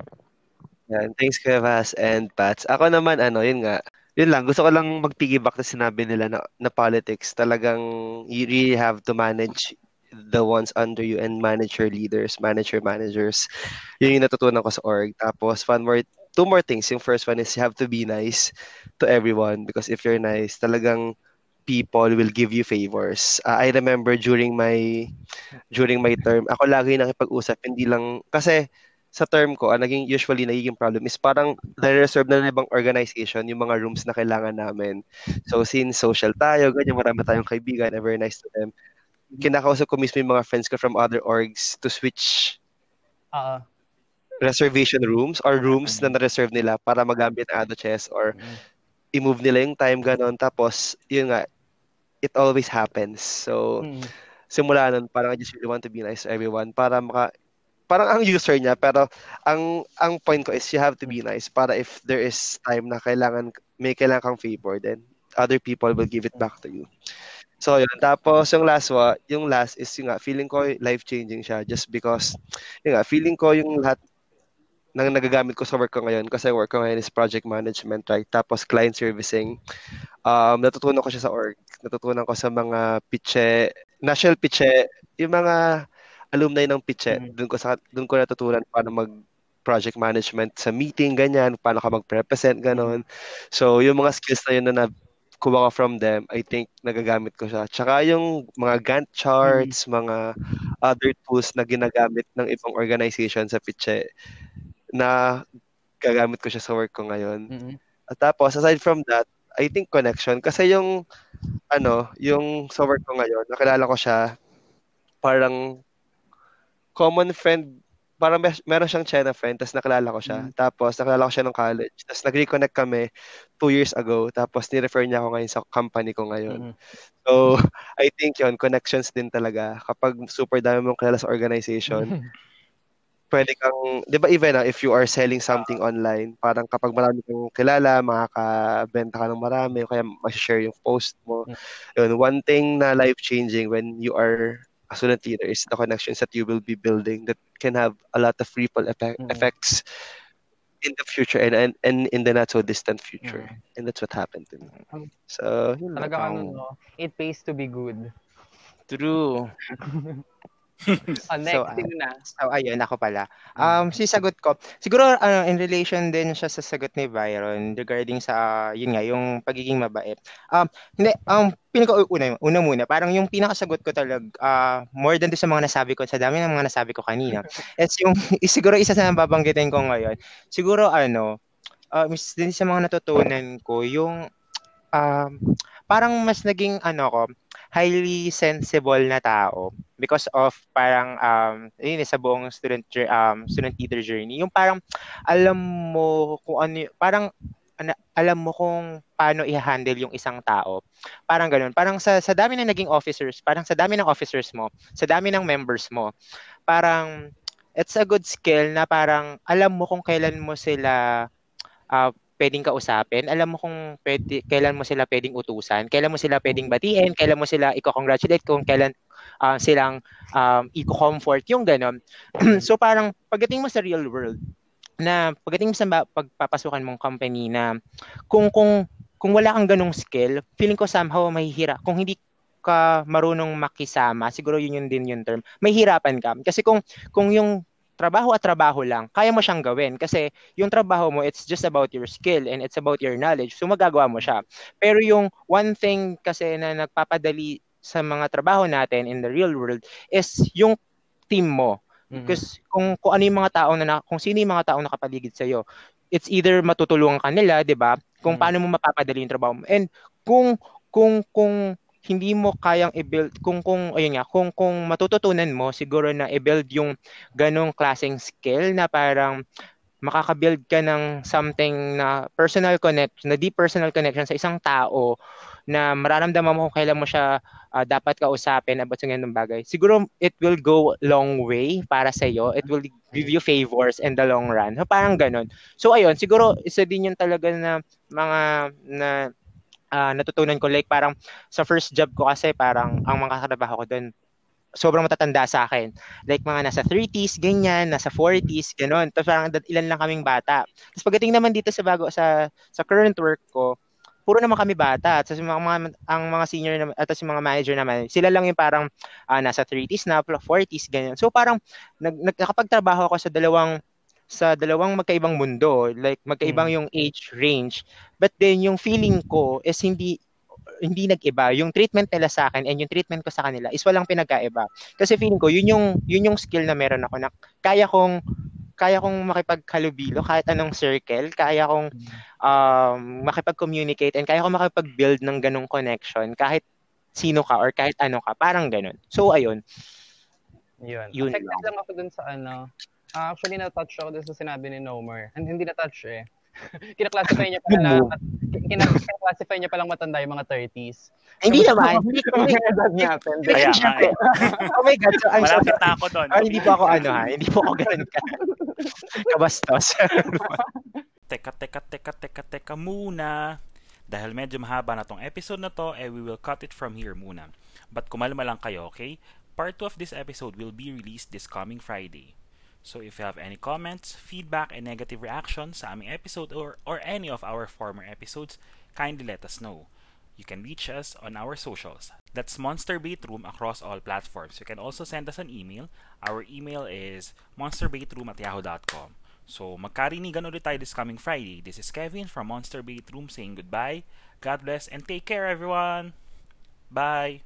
Yan. Thanks, Kuevas and Pats. Ako naman, ano, yun nga. Yun lang, gusto ko lang mag-piggyback sa sinabi nila na, na politics. Talagang you really have to manage the ones under you and manage your leaders, manage your managers. Yun yung natutunan ko sa org. Tapos, one more, two more things. Yung first one is you have to be nice to everyone because if you're nice, talagang people will give you favors. Uh, I remember during my during my term, ako lagi nakipag-usap, hindi lang, kasi sa term ko, ang naging usually nagiging problem is parang na-reserve na ng ibang organization yung mga rooms na kailangan namin. So since social tayo, ganyan, marami tayong kaibigan, very nice to them. Kinakausap ko mismo yung mga friends ko from other orgs to switch ah, reservation rooms or rooms na na-reserve nila para magamit ang Ado Chess or i-move nila yung time ganon. Tapos, yun nga, it always happens. So, Mm. simula nun, parang I just really want to be nice to everyone para maka, parang ang user niya, pero ang ang point ko is you have to be nice para if there is time na kailangan, may kailangan kang favor, then other people will give it back to you. So, yun. Tapos, yung last wa, yung last is yung nga, feeling ko life-changing siya just because, yung nga, feeling ko yung lahat ng nagagamit ko sa work ko ngayon, kasi work ko ngayon is project management, right? Tapos client servicing. Um, natutunan ko siya sa org. Natutunan ko sa mga pitche, national pitche, yung mga alumni ng pitche. Mm. Doon ko sa doon ko natutunan paano mag project management sa meeting, ganyan, paano ka mag-represent, ganon. So, yung mga skills na yun na nakuha ko from them, I think nagagamit ko siya. Tsaka yung mga Gantt charts, mga other tools na ginagamit ng ibang organization sa pitche na gagamit ko siya sa work ko ngayon. Mm. At tapos, aside from that, I think connection. Kasi yung, ano, yung sa work ko ngayon, nakilala ko siya, parang common friend, parang mes- meron siyang China friend, tapos nakilala ko siya. Tapos, nakilala ko siya nung college. Tapos, nag-reconnect kami two years ago. Tapos, ni-refer niya ako ngayon sa company ko ngayon. Mm. So, I think yon connections din talaga. Kapag super dami mong kilala sa organization, pwede kang, di ba even ah, if you are selling something online, parang kapag marami kang kilala, makakabenta ka ng marami, kaya ma-share yung post mo. Yun, one thing na life-changing when you are a student leader is the connections that you will be building that can have a lot of ripple effect, Mm. effects in the future and, and, and in the not so distant future. And that's what happened to me. Um, So, yun lang. Talaga ano, no? It pays to be good. True. Ah, next, So, ah, sino na? So, ayun, ako pala. Um, si sagot ko, siguro ano, in relation din siya sa sagot ni Byron regarding sa, yun nga, yung pagiging mabait. Um, hindi, um, pinaka una, una muna, parang yung pinakasagot ko talaga, ah, more than sa mga nasabi ko, sa dami ng mga nasabi ko kanina, it's yung, siguro isa sa nababanggitin ko ngayon, siguro ano, is din sa mga natutunan ko, yung, um, parang mas naging, ano ko, highly sensible na tao because of parang um yun eh, sa buong student um student leader journey. Yung parang alam mo kung ano parang alam mo kung paano i-handle yung isang tao. Parang ganun. Parang sa sa dami ng naging officers parang sa dami ng officers mo sa dami ng members mo parang it's a good skill na parang alam mo kung kailan mo sila ah, pwedeng kausapin, alam mo kung pwede, kailan mo sila pwedeng utusan, kailan mo sila pwedeng batiin, kailan mo sila i-congratulate, kung kailan ah, silang um, i-comfort, yung ganon. so parang pagdating mo sa real world, na pagdating mo sa pagpapasukan mong company na kung kung kung wala kang ganong skill, feeling ko somehow mahihira. Kung hindi ka marunong makisama, siguro yun yun din yung term, may hirapan ka. Kasi kung kung yung trabaho at trabaho lang, kaya mo siyang gawin kasi yung trabaho mo, it's just about your skill and it's about your knowledge. So magagawa mo siya. Pero yung one thing kasi na nagpapadali sa mga trabaho natin in the real world is yung team mo. Mm. Because kung, kung ano yung mga tao na, na kung sino yung mga taong nakapaligid sa iyo, it's either matutulungan ka nila, 'di ba? Kung Mm. paano mo mapapadali yung trabaho mo. And kung kung kung hindi mo kayang i-build kung kung ayun nga kung kung matututunan mo siguro na i-build yung ganong klaseng skill na parang makaka-build ka ng something na personal connection, na deep personal connection sa isang tao na mararamdaman mo kung kailan mo siya ah, dapat kausapin about sa ganung bagay. Siguro it will go long way para sa iyo. It will give you favors in the long run. So, parang ganun. So ayun, siguro isa din yun talaga na mga na ah, natutunan ko like parang sa first job ko kasi parang ang mga katrabaho ko doon sobrang matatanda sa akin. Like mga nasa 30s, ganyan, nasa 40s, ganun. Tapos parang ilan lang kaming bata. Tapos pagdating naman dito sa bago sa sa current work ko, puro naman kami bata. Tapos yung mga, mga ang mga senior naman at yung mga manager naman, sila lang yung parang ah, nasa 30s na, 40s ganyan. So parang nag, nag nakapagtrabaho ako sa dalawang sa dalawang magkaibang mundo, like magkaibang yung age range. But then yung feeling ko is hindi hindi nag-iba. Yung treatment nila sa akin and yung treatment ko sa kanila is walang pinagkaiba. Kasi feeling ko, yun yung, yun yung skill na meron ako na kaya kong kaya kong makipaghalubilo kahit anong circle, kaya kong um, makipag-communicate and kaya kong makipag-build ng ganong connection kahit sino ka or kahit ano ka, parang ganon. So, ayun. Yun. Yun Affected lang. lang ako dun sa ano. Ah, actually, na-touch ako dun sa sinabi ni Nomer. Hindi na-touch eh. kinaklasify niya pala na, kinaklasify niya palang matanda yung mga 30s. Hindi naman. Hindi ko Yung edad natin. Kaya nga eh. Oh my God. So, I'm Malapit sorry. na ako doon. Ah, hindi po ako ano ha. Hindi po ako ganun ka. Kabastos. Teka, teka, teka, teka, teka muna. Dahil medyo mahaba na tong episode na to, eh we will cut it from here muna. But kumalma lang kayo, okay? Part 2 of this episode will be released this coming Friday. So if you have any comments, feedback, and negative reactions sa aming episode or, or any of our former episodes, kindly let us know. You can reach us on our socials. That's Monster Room across all platforms. You can also send us an email. Our email is monsterbaitroom at yahoo.com. So, magkarinigan ulit tayo this coming Friday. This is Kevin from Monster Room saying goodbye. God bless and take care everyone. Bye.